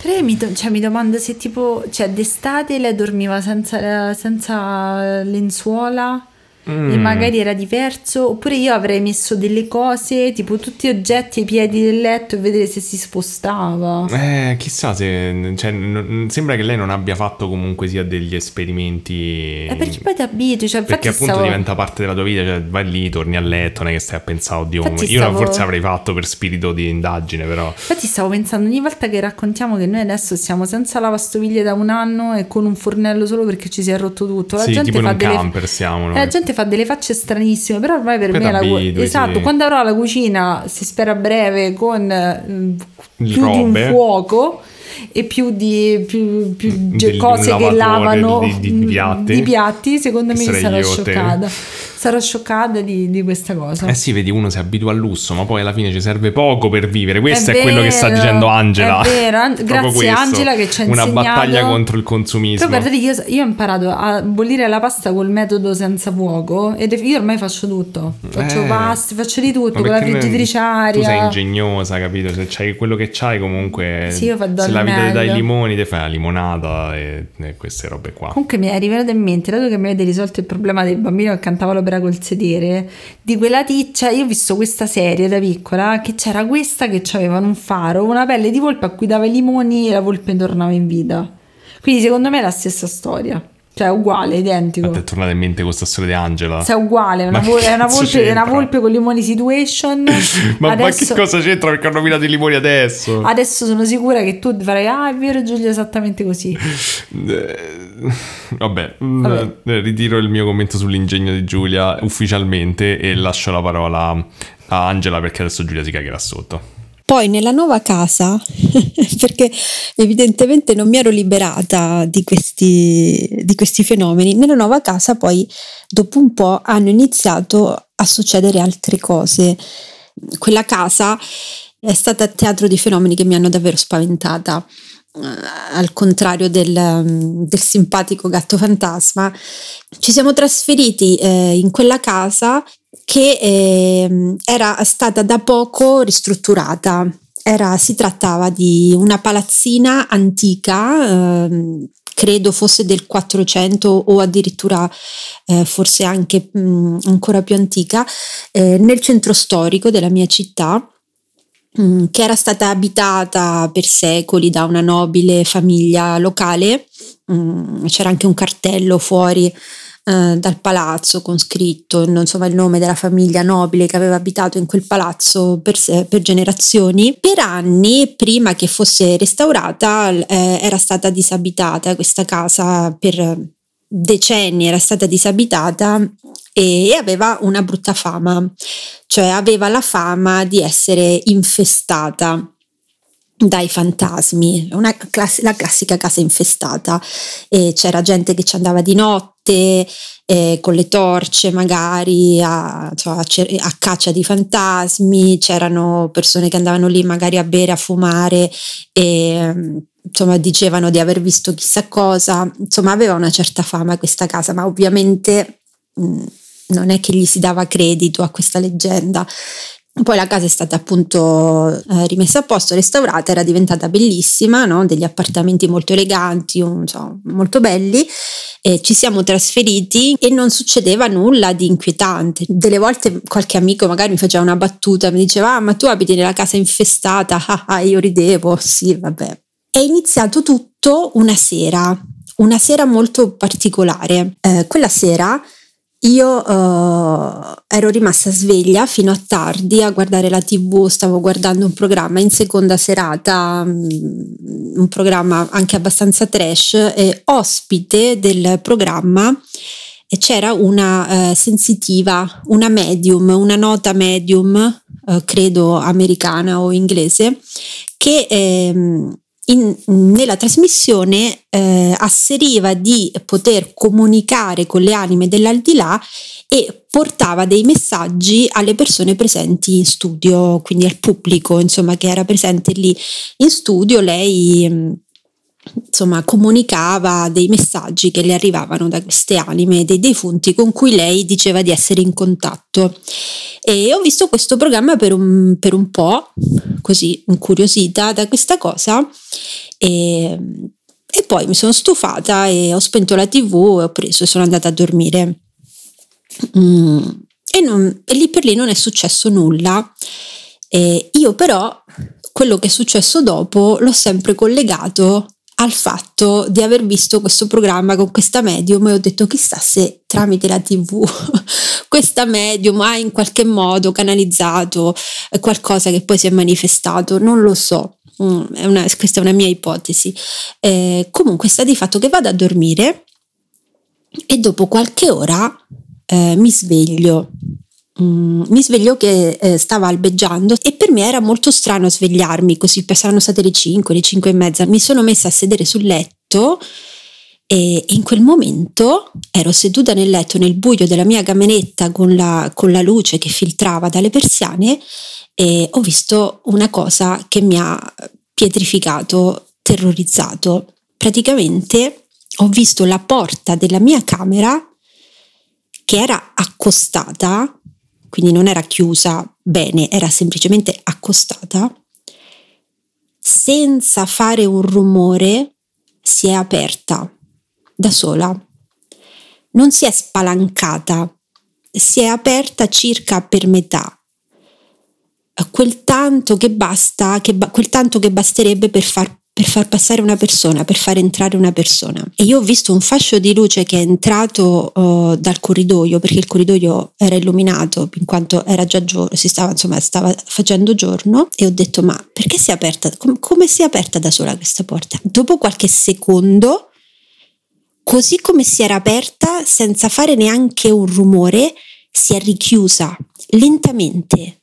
Però mi, cioè, mi domando se tipo, cioè d'estate lei dormiva senza, senza lenzuola Mm. e magari era diverso, oppure io avrei messo delle cose, tipo tutti gli oggetti ai piedi del letto e vedere se si spostava. Eh, chissà se cioè, n- sembra che lei non abbia fatto comunque sia degli esperimenti. Eh, perché poi ti abitui, cioè, perché appunto stavo... diventa parte della tua vita, cioè vai lì, torni a letto, non è che stai a pensare, oddio, infatti io stavo... forse avrei fatto per spirito di indagine, però. Infatti stavo pensando ogni volta che raccontiamo che noi adesso siamo senza lavastoviglie da un anno e con un fornello solo perché ci si è rotto tutto. La sì, gente tipo fa in un delle... camper siamo. Noi. La gente fa delle facce stranissime, però ormai per Poi me la cu- esatto, sì. quando avrò la cucina, si spera breve con eh, più Robe. di un fuoco e più di più, più Del- cose che lavano di- di- di piatti. di piatti, secondo me sarò io, te. Sarò scioccata di, di questa cosa. Eh sì, vedi, uno si abitua al lusso, ma poi alla fine ci serve poco per vivere. Questo è, È quello che sta vero, dicendo Angela. è vero, An- grazie questo. Angela che ci ha Una insegnato- battaglia contro il consumismo. Però guardate, io, io ho imparato a bollire la pasta col metodo senza fuoco ed io ormai faccio tutto. Faccio Eh, pasti, faccio di tutto con la friggitrice Tu sei aria. ingegnosa, capito? Se c'hai quello che c'hai, comunque. Sì, io vado Se la vita dai limoni, ti fai la limonata e, e queste robe qua. Comunque mi è arrivato in mente, dato che mi avete risolto il problema del bambino che cantava l'opera col sedere, di quella ticcia, io ho visto questa serie da piccola, che c'era questa che aveva un faro, una pelle di volpe a cui dava i limoni e la volpe tornava in vita. Quindi secondo me è la stessa storia, cioè è uguale, A identico. te è tornata in mente questa storia di Angela. Se è uguale, è una, Ma vo- è una volpe, è una volpe con limoni situation. Ma, ma adesso, che cosa c'entra perché hanno nominato i limoni adesso? adesso sono sicura che tu farai, ah è vero Giulia, esattamente così. Eh, Vabbè, mm, Vabbè. eh, ritiro il mio commento sull'ingegno di Giulia ufficialmente e lascio la parola a Angela perché adesso Giulia si cagherà sotto. Poi nella nuova casa, perché evidentemente non mi ero liberata di questi, di questi fenomeni, nella nuova casa poi dopo un po' hanno iniziato a succedere altre cose. Quella casa è stata teatro di fenomeni che mi hanno davvero spaventata. Eh, Al contrario del, um, del simpatico gatto fantasma, ci siamo trasferiti eh, in quella casa che ehm, era stata da poco ristrutturata. Era- si trattava di una palazzina antica, ehm, credo fosse del 400 o addirittura eh, forse anche mh, ancora più antica, eh, nel centro storico della mia città che era stata abitata per secoli da una nobile famiglia locale. Mm, C'era anche un cartello fuori eh, dal palazzo con scritto insomma, il nome della famiglia nobile che aveva abitato in quel palazzo per, per generazioni. Per anni, prima che fosse restaurata, eh, era stata disabitata questa casa per decenni era stata disabitata e aveva una brutta fama, cioè aveva la fama di essere infestata dai fantasmi, una class- la classica casa infestata. E c'era gente che ci andava di notte eh, con le torce magari a, insomma, a cer- a caccia di fantasmi, c'erano persone che andavano lì magari a bere, a fumare e insomma dicevano di aver visto chissà cosa, insomma aveva una certa fama questa casa, ma ovviamente mh, non è che gli si dava credito a questa leggenda. Poi la casa è stata appunto eh, rimessa a posto, restaurata, era diventata bellissima, no? degli appartamenti molto eleganti, un- insomma, molto belli. E ci siamo trasferiti e non succedeva nulla di inquietante. Delle volte qualche amico magari mi faceva una battuta, mi diceva: Ah, ma tu abiti nella casa infestata? Ah, ah, io ridevo, sì, vabbè. È iniziato tutto una sera, una sera molto particolare. Eh, quella sera io eh, ero rimasta sveglia fino a tardi a guardare la tv, stavo guardando un programma in seconda serata, mm, un programma anche abbastanza trash, e ospite del programma c'era una eh, sensitiva, una medium, una nota medium, eh, credo americana o inglese, che ehm, in- nella trasmissione eh, asseriva di poter comunicare con le anime dell'aldilà e portava dei messaggi alle persone presenti in studio, quindi al pubblico, insomma, che era presente lì in studio. Lei mh, insomma comunicava dei messaggi che le arrivavano da queste anime dei defunti con cui lei diceva di essere in contatto. E ho visto questo programma per un, per un po' così incuriosita da questa cosa e, e poi mi sono stufata e ho spento la tv e ho preso e sono andata a dormire. Mm, e, non- e lì per lì non è successo nulla. E io però quello che è successo dopo l'ho sempre collegato al fatto di aver visto questo programma con questa medium e ho detto chissà se tramite la tv questa medium ha in qualche modo canalizzato eh, qualcosa che poi si è manifestato, non lo so. Mm, è una- questa è una mia ipotesi. Eh, comunque sta di fatto che vado a dormire e dopo qualche ora eh, mi sveglio. Mm, mi sveglio che eh, stava albeggiando e per me era molto strano svegliarmi così, saranno state le 5, le 5 e mezza. Mi sono messa a sedere sul letto e in quel momento ero seduta nel letto nel buio della mia cameretta con la, con la luce che filtrava dalle persiane e ho visto una cosa che mi ha pietrificato, terrorizzato. Praticamente ho visto la porta della mia camera che era accostata, quindi non era chiusa bene, era semplicemente accostata, senza fare un rumore si è aperta da sola. Non si è spalancata, si è aperta circa per metà. Quel tanto che basta, che quel tanto che basterebbe per far per far passare una persona, per far entrare una persona. E io ho visto un fascio di luce che è entrato uh, dal corridoio, perché il corridoio era illuminato, in quanto era già giorno, si stava, insomma, stava facendo giorno, e ho detto, ma perché si è aperta? Com- come si è aperta da sola questa porta? Dopo qualche secondo, così come si era aperta, senza fare neanche un rumore, si è richiusa lentamente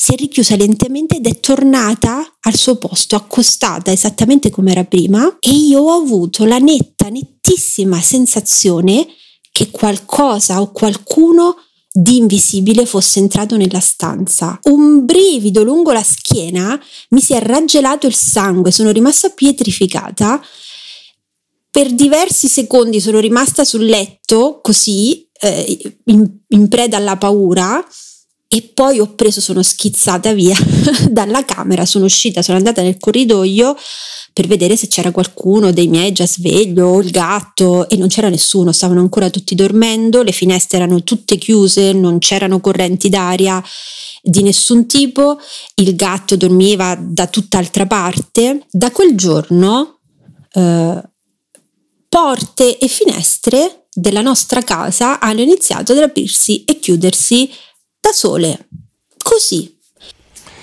si è richiusa lentamente ed è tornata al suo posto, accostata esattamente come era prima e io ho avuto la netta, nettissima sensazione che qualcosa o qualcuno di invisibile fosse entrato nella stanza. Un brivido lungo la schiena, mi si è raggelato il sangue, sono rimasta pietrificata. Per diversi secondi sono rimasta sul letto così, eh, in, in preda alla paura e poi ho preso, sono schizzata via dalla camera, sono uscita, sono andata nel corridoio per vedere se c'era qualcuno dei miei già sveglio o il gatto e non c'era nessuno, stavano ancora tutti dormendo, le finestre erano tutte chiuse, non c'erano correnti d'aria di nessun tipo, il gatto dormiva da tutt'altra parte. Da quel giorno eh, porte e finestre della nostra casa hanno iniziato ad aprirsi e chiudersi sole, così.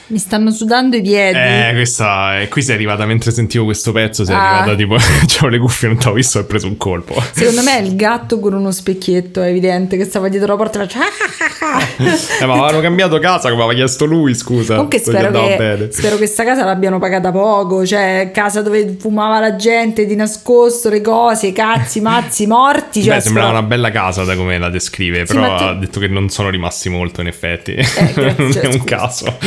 Mi stanno sudando i piedi. Eh, questa. E qui sei arrivata mentre sentivo questo pezzo. Sei Ah. arrivata tipo. C'avevo le cuffie, non t'ho visto e ho preso un colpo. Secondo me è il gatto con uno specchietto, è evidente, che stava dietro la porta e faceva... "Ah, ah, ah". Eh, ma avevano cambiato casa come aveva chiesto lui, scusa. Comunque spero che, spero che sta casa l'abbiano pagata poco, cioè casa dove fumava la gente di nascosto, le cose, cazzi, mazzi, morti. Cioè, Beh, sembrava una bella casa da come la descrive, Sì, però tu- ha detto che non sono rimasti molto in effetti. grazie, non è un scusa. caso.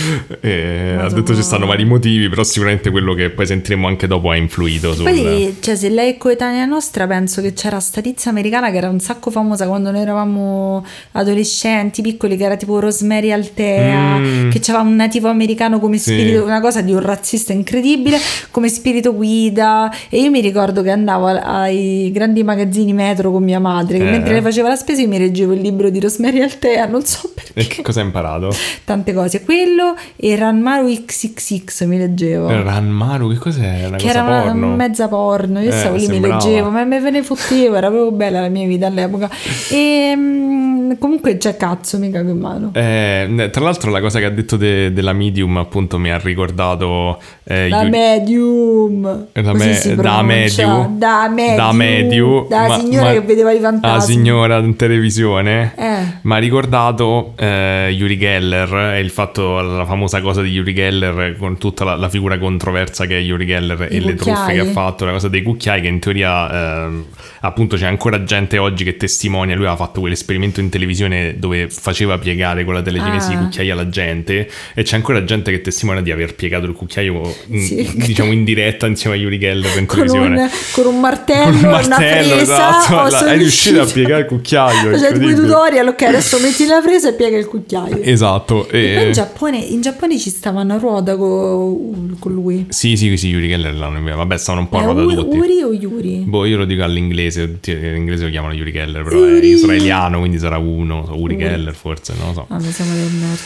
E ha detto ci stanno vari motivi, però sicuramente quello che poi sentiremo anche dopo ha influito sul... Poi, cioè, se lei è coetanea nostra, penso che c'era sta tizia americana che era un sacco famosa quando noi eravamo adolescenti, piccoli, che era tipo Rosemary Altea, Mm. che c'aveva un nativo americano come Sì. spirito, una cosa di un razzista incredibile, come spirito guida. E io mi ricordo che andavo ai grandi magazzini metro con mia madre, che Eh. mentre lei faceva la spesa io mi leggevo il libro di Rosemary Altea, non so E perché. che cosa hai imparato? Tante cose. Quello e Ranmaru XXX mi leggevo. Ranmaru, che cos'è? Una Che era una porno? mezza porno, io Eh, stavo lì, mi sembrava. leggevo, ma me ne fottevo, era proprio bella la mia vita all'epoca. E mm, comunque c'è cazzo, mi cago in mano. Eh, tra l'altro la cosa che ha detto de- della medium appunto mi ha ricordato eh, Da Yuri- medium, Da, così me- da medium da medium, da medium da ma- signora ma- che vedeva i fantasmi. la signora in televisione Eh. mi ha ricordato eh, Yuri Geller e il fatto la famosa cosa di Yuri Geller con tutta la, la figura controversa che è Yuri Geller I e le truffe cucchiai. che ha fatto la cosa dei cucchiai che in teoria ehm, appunto c'è ancora gente oggi che testimonia lui aveva fatto quell'esperimento in televisione dove faceva piegare con la telecinesi Ah. i cucchiai alla gente e c'è ancora gente che testimonia di aver piegato il cucchiaio in- Sì. diciamo in diretta insieme a Yuri Geller in con televisione un, con un martello, con un una martello, fresa, esatto, oh, la- è riuscito a piegare il cucchiaio, C'è tipo i tutorial, ok, adesso metti la fresa e piega il cucchiaio. Esatto. E... in Giappone, in Giappone ci stavano a ruota con, con lui. Sì, sì, sì, Yuri Geller l'hanno inviato. Vabbè, stavano un po' a È ruota Uri, tutti. Uri o Yuri? Boh, io lo dico all'inglese, tutti in inglese lo chiamano Yuri Geller, però Yuri. è israeliano, quindi sarà uno, Uri Uri. Geller forse, non lo so. Ah, noi siamo del nord.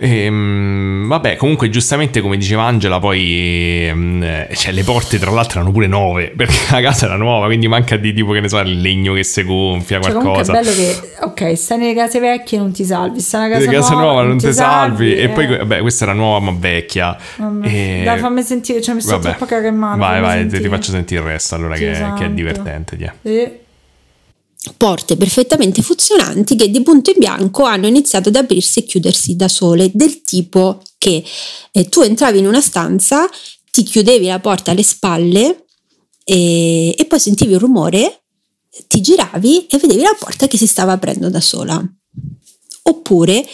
Ehm, vabbè, comunque giustamente come diceva Angela, poi ehm, eh, cioè, le porte tra l'altro erano pure nuove, perché la casa era nuova, quindi manca di tipo che ne so, il legno che si gonfia, Cioè, comunque è qualcosa. bello che, ok, stai nelle case vecchie non ti salvi, stai nella Le casa, case nuove non ti salvi, e eh. poi vabbè, questa era nuova ma vecchia. E- Dai, fammi sentire, cioè mi sto Vabbè. troppo a cagare in mano. Vai, vai, ti, ti sentire. faccio sentire il resto allora che, che è santo. divertente. Sì. porte perfettamente funzionanti che di punto in bianco hanno iniziato ad aprirsi e chiudersi da sole, del tipo che eh, tu entravi in una stanza, ti chiudevi la porta alle spalle e, e poi sentivi un rumore, ti giravi e vedevi la porta che si stava aprendo da sola. Oppure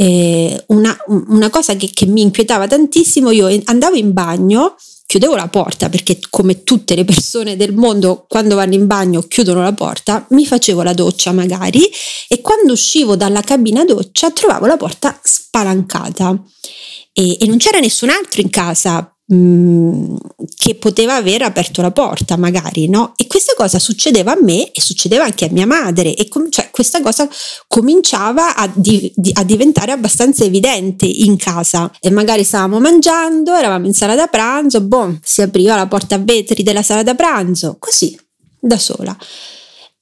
eh, una, una, cosa che, che mi inquietava tantissimo, io andavo in bagno chiudevo la porta perché come tutte le persone del mondo quando vanno in bagno chiudono la porta, mi facevo la doccia magari e quando uscivo dalla cabina doccia trovavo la porta spalancata. E, e non c'era nessun altro in casa Mm, che poteva aver aperto la porta magari no? E questa cosa succedeva a me e succedeva anche a mia madre. E com- cioè, questa cosa cominciava a, di- di- a, diventare abbastanza evidente in casa. E magari stavamo mangiando eravamo in sala da pranzo boh si apriva la porta a vetri della sala da pranzo così da sola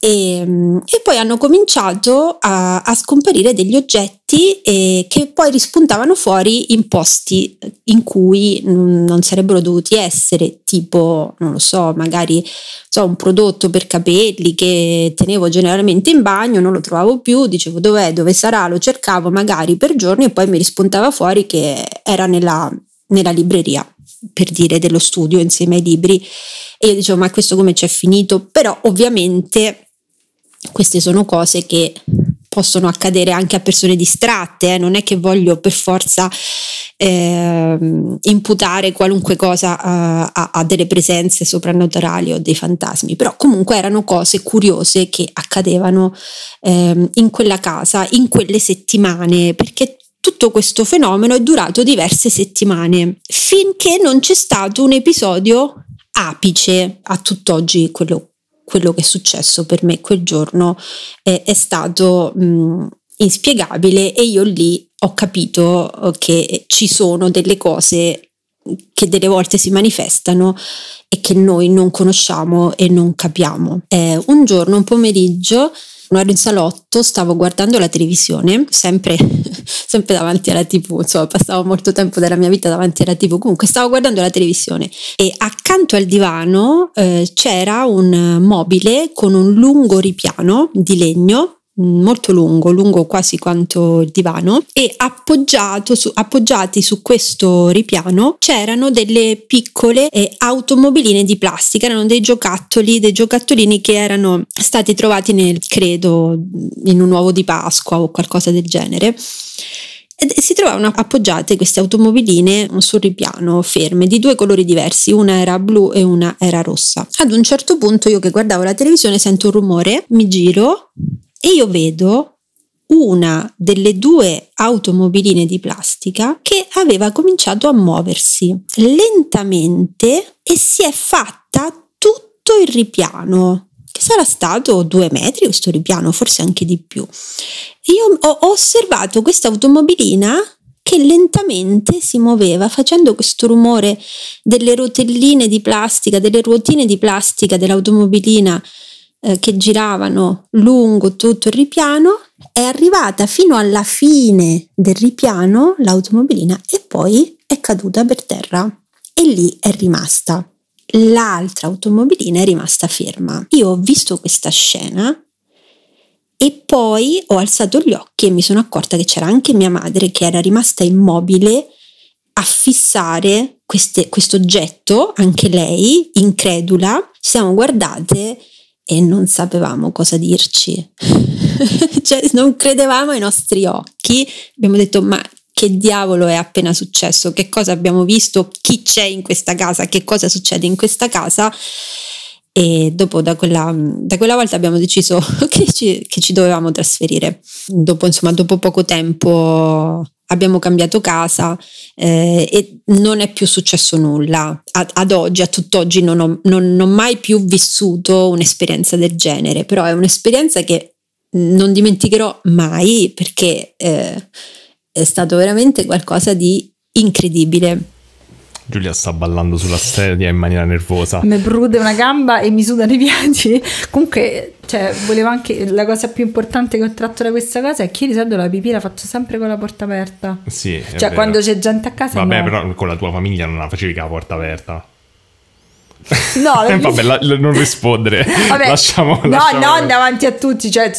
e, ehm, e, poi hanno cominciato a, a scomparire degli oggetti eh, che poi rispuntavano fuori in posti in cui non sarebbero dovuti essere, tipo, non lo so, magari so, un prodotto per capelli che tenevo generalmente in bagno, non lo trovavo più, dicevo dov'è, dove sarà, lo cercavo magari per giorni e poi mi rispuntava fuori che era nella, nella libreria per dire dello studio insieme ai libri. E io dicevo ma questo come c'è finito? Però ovviamente queste sono cose che possono accadere anche a persone distratte, eh? non è che voglio per forza eh, imputare qualunque cosa a, a, a, delle presenze soprannaturali o dei fantasmi, però comunque erano cose curiose che accadevano eh, in quella casa, in quelle settimane, perché tutto questo fenomeno è durato diverse settimane, finché non c'è stato un episodio apice a tutt'oggi quello quello che è successo per me quel giorno è, è stato mh, inspiegabile e io lì ho capito eh, che ci sono delle cose che delle volte si manifestano e che noi non conosciamo e non capiamo. Eh, un giorno, un pomeriggio, ero in salotto, stavo guardando la televisione, sempre, sempre davanti alla tv, insomma passavo molto tempo della mia vita davanti alla tv, comunque stavo guardando la televisione e accanto al divano eh, c'era un mobile con un lungo ripiano di legno molto lungo, lungo quasi quanto il divano e su, appoggiati su questo ripiano c'erano delle piccole eh, automobiline di plastica, erano dei giocattoli, dei giocattolini che erano stati trovati nel credo in un uovo di Pasqua o qualcosa del genere. Ed si trovavano appoggiate queste automobiline sul ripiano, ferme, di due colori diversi, una era blu e una era rossa. Ad un certo punto io che guardavo la televisione sento un rumore, mi giro e io vedo una delle due automobiline di plastica che aveva cominciato a muoversi lentamente e si è fatta tutto il ripiano, che sarà stato due metri questo ripiano, forse anche di più. Io ho osservato questa automobilina che lentamente si muoveva facendo questo rumore delle rotelline di plastica, delle ruotine di plastica dell'automobilina eh, che giravano lungo tutto il ripiano, è arrivata fino alla fine del ripiano l'automobilina e poi è caduta per terra e lì è rimasta. L'altra automobilina è rimasta ferma. Io ho visto questa scena e poi ho alzato gli occhi e mi sono accorta che c'era anche mia madre che era rimasta immobile a fissare questo oggetto, anche lei, incredula. Ci siamo guardate e non sapevamo cosa dirci. cioè, non credevamo ai nostri occhi. Abbiamo detto, ma che diavolo è appena successo? Che cosa abbiamo visto? Chi c'è in questa casa? Che cosa succede in questa casa? E dopo da quella, da quella volta abbiamo deciso che ci, che ci dovevamo trasferire. Dopo, insomma, dopo poco tempo abbiamo cambiato casa eh, e non è più successo nulla. Ad, ad oggi, a tutt'oggi, non ho, non, non ho mai più vissuto un'esperienza del genere, però è un'esperienza che non dimenticherò mai perché eh, è stato veramente qualcosa di incredibile. Giulia sta ballando sulla sedia in maniera nervosa. Mi prude una gamba e mi sudano i piedi. Comunque, cioè, volevo anche. La cosa più importante che ho tratto da questa cosa è che io di solito la pipì la faccio sempre con la porta aperta. Sì. Cioè, vero. quando c'è gente a casa. Vabbè, no. però con la tua famiglia non la facevi con la porta aperta. No, Eh, Vabbè, la- la- non rispondere. Vabbè, lasciamo, no, lasciamo- non davanti a tutti, cioè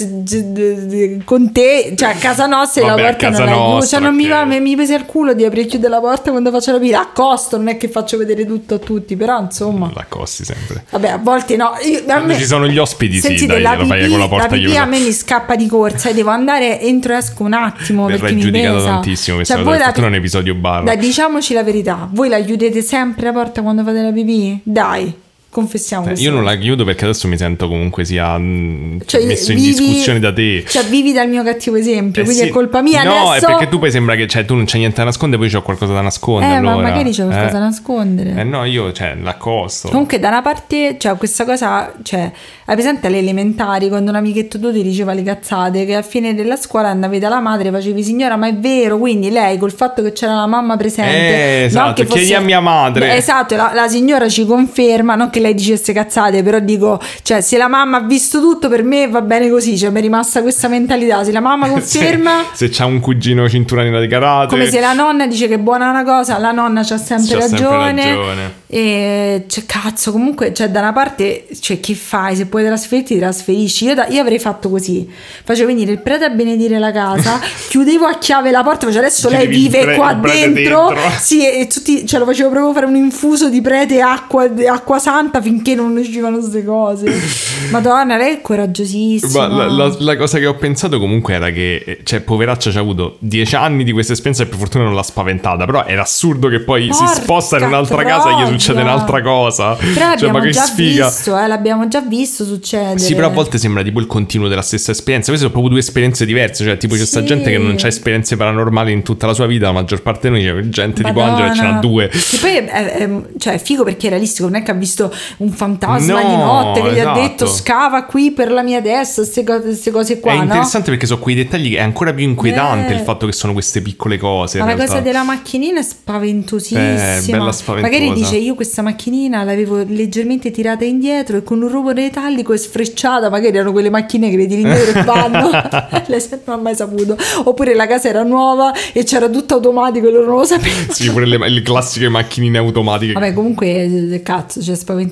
con te, cioè a casa nostra Vabbè, la a porta non la chiudo, nostra, cioè non mi ok. va, mi, mi pesa il culo di aprire e chiudere la porta quando faccio la pila, accosto, non è che faccio vedere tutto a tutti, però insomma, L'accosti sempre. vabbè, a volte no. Io, a me- ci sono gli ospiti, sì, dai, la fai pipì- con la porta pipì chiusa. a me mi scappa di corsa e devo andare entro e esco un attimo Verrà perché mi giudicato pesa. tantissimo questa Cioè, cosa, la- è un episodio bar. Dai, diciamoci la verità, voi la chiudete sempre la porta quando fate la pipì? Dai, Okay. Confessiamo Eh, Io non la chiudo perché adesso mi sento comunque sia mh, Cioè, messo in vivi- discussione da te. Cioè, vivi dal mio cattivo esempio, Eh quindi sì. è colpa mia No, adesso. è perché tu poi sembra che cioè, tu non c'è niente da nascondere, poi c'ho qualcosa da nascondere. Eh, ma allora. magari c'è qualcosa Eh. da nascondere. Eh no, io cioè, l'accosto. Comunque, da una parte, cioè, questa cosa, cioè, hai presente alle elementari quando un amichetto tuo ti diceva le cazzate che a fine della scuola andavi dalla madre facevi signora, ma è vero, quindi lei col fatto che c'era la mamma presente, Eh, esatto, che fosse- chiedi a mia madre. Beh, esatto, la, la signora ci conferma, non che lei dicesse cazzate, però dico, cioè, se la mamma ha visto tutto, per me va bene così, cioè, mi è rimasta questa mentalità, se la mamma conferma. Se, se c'ha un cugino cintura nera di karate. Come se la nonna dice che è buona una cosa, la nonna c'ha sempre, C'ha sempre ragione. ragione. E cioè, cazzo, comunque, cioè, da una parte, cioè, che fai? Se puoi trasferirti, ti trasferisci. Io, da- io avrei fatto così: facevo venire il prete a benedire la casa, chiudevo a chiave la porta, facevo adesso lei Chiudevi il vive pre- qua dentro. dentro. Sì, e tutti, cioè, lo facevo proprio fare un infuso di prete e acqua, acqua santa finché non uscivano queste cose. Madonna, lei è coraggiosissima. Ma la, la- la cosa che ho pensato comunque era che, eh, cioè, poveraccia ci ha avuto dieci anni di questa esperienza e per fortuna non l'ha spaventata. Però era assurdo che poi Porca si sposta in un'altra casa e gli troia. succede un'altra cosa. Però cioè, l'abbiamo ma che già sfiga. visto, eh, l'abbiamo già visto succedere. Sì, però a volte sembra tipo il continuo della stessa esperienza. Queste sono proprio due esperienze diverse. Cioè, tipo, c'è sta Sì. gente che non ha esperienze paranormali in tutta la sua vita. La maggior parte di noi c'è gente tipo Angela e ce n'ha Madonna. due. Che poi è, è- è- cioè, è figo perché è realistico, non è che ha visto un fantasma No, di notte che gli esatto. ha detto scava qui per la mia testa, queste cose, qua, è no? interessante perché sono quei dettagli che è ancora più inquietante Eh. il fatto che sono queste piccole cose. Ma la realtà. cosa della macchinina è spaventosissima. Eh, bella spaventosa. Magari dice io questa macchinina l'avevo leggermente tirata indietro e con un rumore metallico è sfrecciata. Magari erano quelle macchine che le tiri indietro e vanno. Lei non ha mai saputo. Oppure la casa era nuova e c'era tutto automatico e loro non lo sapevano. Sì, pure le, le classiche macchinine automatiche. Vabbè, comunque, eh, cazzo, cioè, spaventosissimo.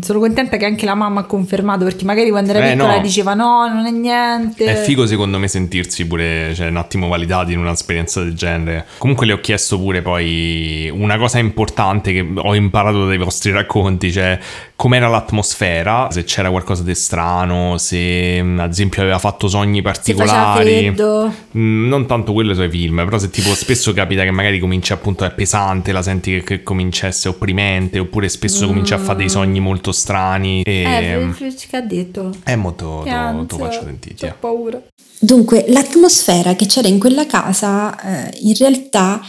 Sono contenta che anche la mamma ha confermato perché magari quando era Eh, piccola no. diceva no, non è niente. È figo secondo me sentirsi pure cioè, un attimo validati in un'esperienza del genere. Comunque le ho chiesto pure poi una cosa importante che ho imparato dai vostri racconti, cioè com'era l'atmosfera, se c'era qualcosa di strano, se mm, ad esempio aveva fatto sogni particolari. freddo. Mm, Non tanto quello sui film, però se tipo spesso capita che magari cominci appunto è pesante, la senti che, che comincia a essere opprimente, oppure spesso cominci a fare dei sogni molto strani. E Eh, che ha detto? è molto, molto faccio sentire. Ho paura. Dunque, l'atmosfera che c'era in quella casa eh, in realtà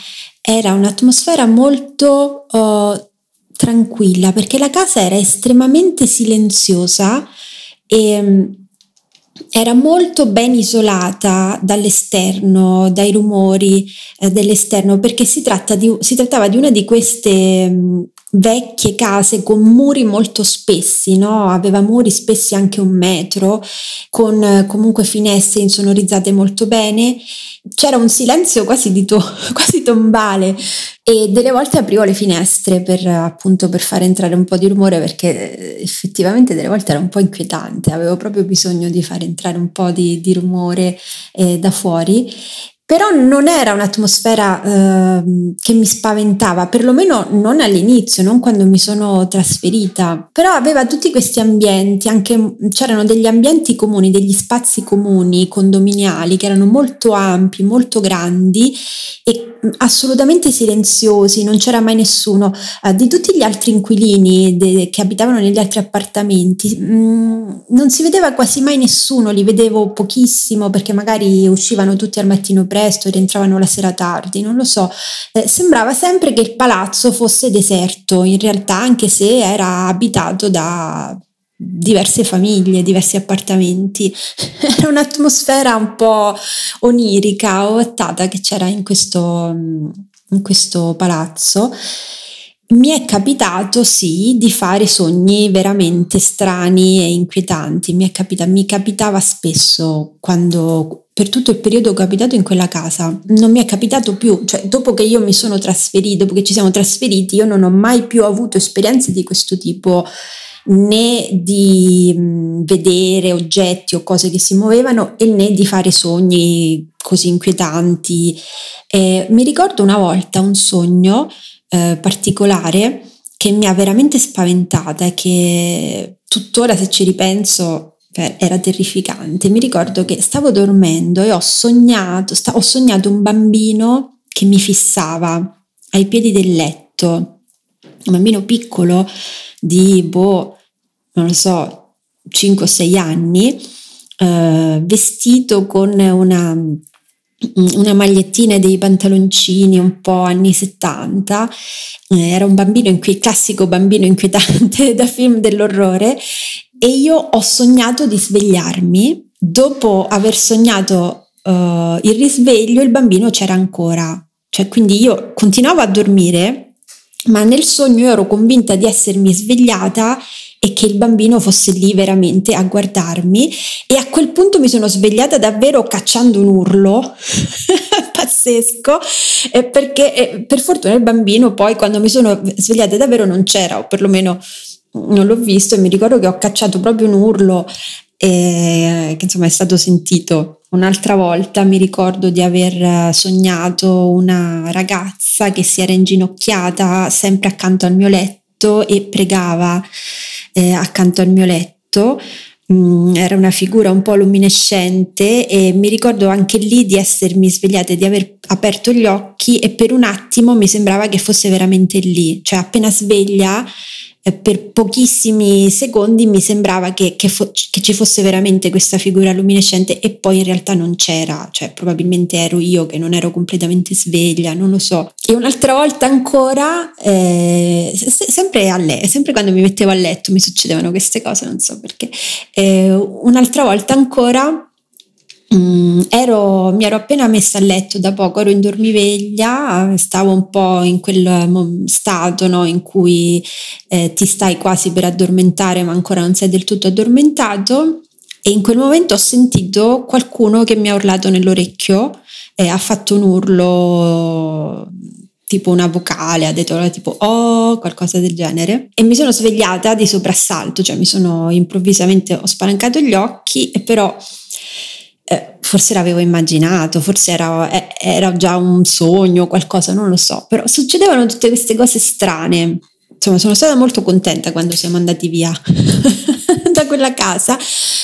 era un'atmosfera molto eh, tranquilla perché la casa era estremamente silenziosa e mm, era molto ben isolata dall'esterno, dai rumori eh, dell'esterno, perché si, tratta di, si trattava di una di queste mh, vecchie case con muri molto spessi, no? aveva muri spessi anche un metro, con eh, comunque finestre insonorizzate molto bene. C'era un silenzio quasi, di to- quasi tombale e delle volte aprivo le finestre per appunto per far entrare un po' di rumore perché eh, effettivamente delle volte era un po' inquietante, avevo proprio bisogno di far entrare un po' di, di rumore eh, da fuori. Però non era un'atmosfera ehm, che mi spaventava, perlomeno non all'inizio, non quando mi sono trasferita. Però aveva tutti questi ambienti, anche c'erano degli ambienti comuni, degli spazi comuni condominiali che erano molto ampi, molto grandi e assolutamente silenziosi, non c'era mai nessuno. Eh, di tutti gli altri inquilini de- che abitavano negli altri appartamenti, mh, non si vedeva quasi mai nessuno, li vedevo pochissimo perché magari uscivano tutti al mattino presto rientravano la sera tardi, non lo so. Eh, sembrava sempre che il palazzo fosse deserto, in realtà, anche se era abitato da diverse famiglie, diversi appartamenti. Era un'atmosfera un po' onirica, ovattata che c'era in questo, in questo palazzo. mi è capitato sì di fare sogni veramente strani e inquietanti, mi, capita- mi capitava spesso quando per tutto il periodo che ho abitato in quella casa. Non mi è capitato più, cioè dopo che io mi sono trasferito, dopo che ci siamo trasferiti, io non ho mai più avuto esperienze di questo tipo né di vedere oggetti o cose che si muovevano e né di fare sogni così inquietanti. Eh, mi ricordo una volta un sogno eh, particolare che mi ha veramente spaventata e che tuttora se ci ripenso era terrificante. Mi ricordo che stavo dormendo e ho sognato, sta, ho sognato un bambino che mi fissava ai piedi del letto, un bambino piccolo di, boh, non lo so, 5 o 6 anni, eh, vestito con una una magliettina e dei pantaloncini un po' anni 70, eh, era un bambino, inqui- classico bambino inquietante da film dell'orrore. E io ho sognato di svegliarmi, dopo aver sognato uh, il risveglio il bambino c'era ancora, cioè quindi io continuavo a dormire, ma nel sogno ero convinta di essermi svegliata e che il bambino fosse lì veramente a guardarmi e a quel punto mi sono svegliata davvero cacciando un urlo pazzesco eh, perché eh, per fortuna il bambino poi quando mi sono svegliata davvero non c'era o perlomeno non l'ho visto e mi ricordo che ho cacciato proprio un urlo eh, che insomma è stato sentito Un'altra volta mi ricordo di aver sognato una ragazza che si era inginocchiata sempre accanto al mio letto e pregava eh, accanto al mio letto. Mm, era una figura un po' luminescente e mi ricordo anche lì di essermi svegliata e di aver aperto gli occhi e per un attimo mi sembrava che fosse veramente lì, cioè appena sveglia per pochissimi secondi mi sembrava che, che, fo- che, ci fosse veramente questa figura luminescente e poi in realtà non c'era, cioè probabilmente ero io che non ero completamente sveglia, non lo so. E un'altra volta ancora, eh, se- sempre a letto, sempre quando mi mettevo a letto mi succedevano queste cose, non so perché. Eh, un'altra volta ancora Mm, ero, mi ero appena messa a letto da poco, ero in dormiveglia, stavo un po' in quel stato no, in cui eh, ti stai quasi per addormentare ma ancora non sei del tutto addormentato e in quel momento ho sentito qualcuno che mi ha urlato nell'orecchio e ha fatto un urlo tipo una vocale, ha detto tipo oh, qualcosa del genere. E mi sono svegliata di soprassalto, cioè mi sono improvvisamente, ho spalancato gli occhi e però eh, forse l'avevo immaginato, forse era, eh, era, già un sogno, qualcosa, non lo so, però succedevano tutte queste cose strane. Insomma, sono stata molto contenta quando siamo andati via da quella casa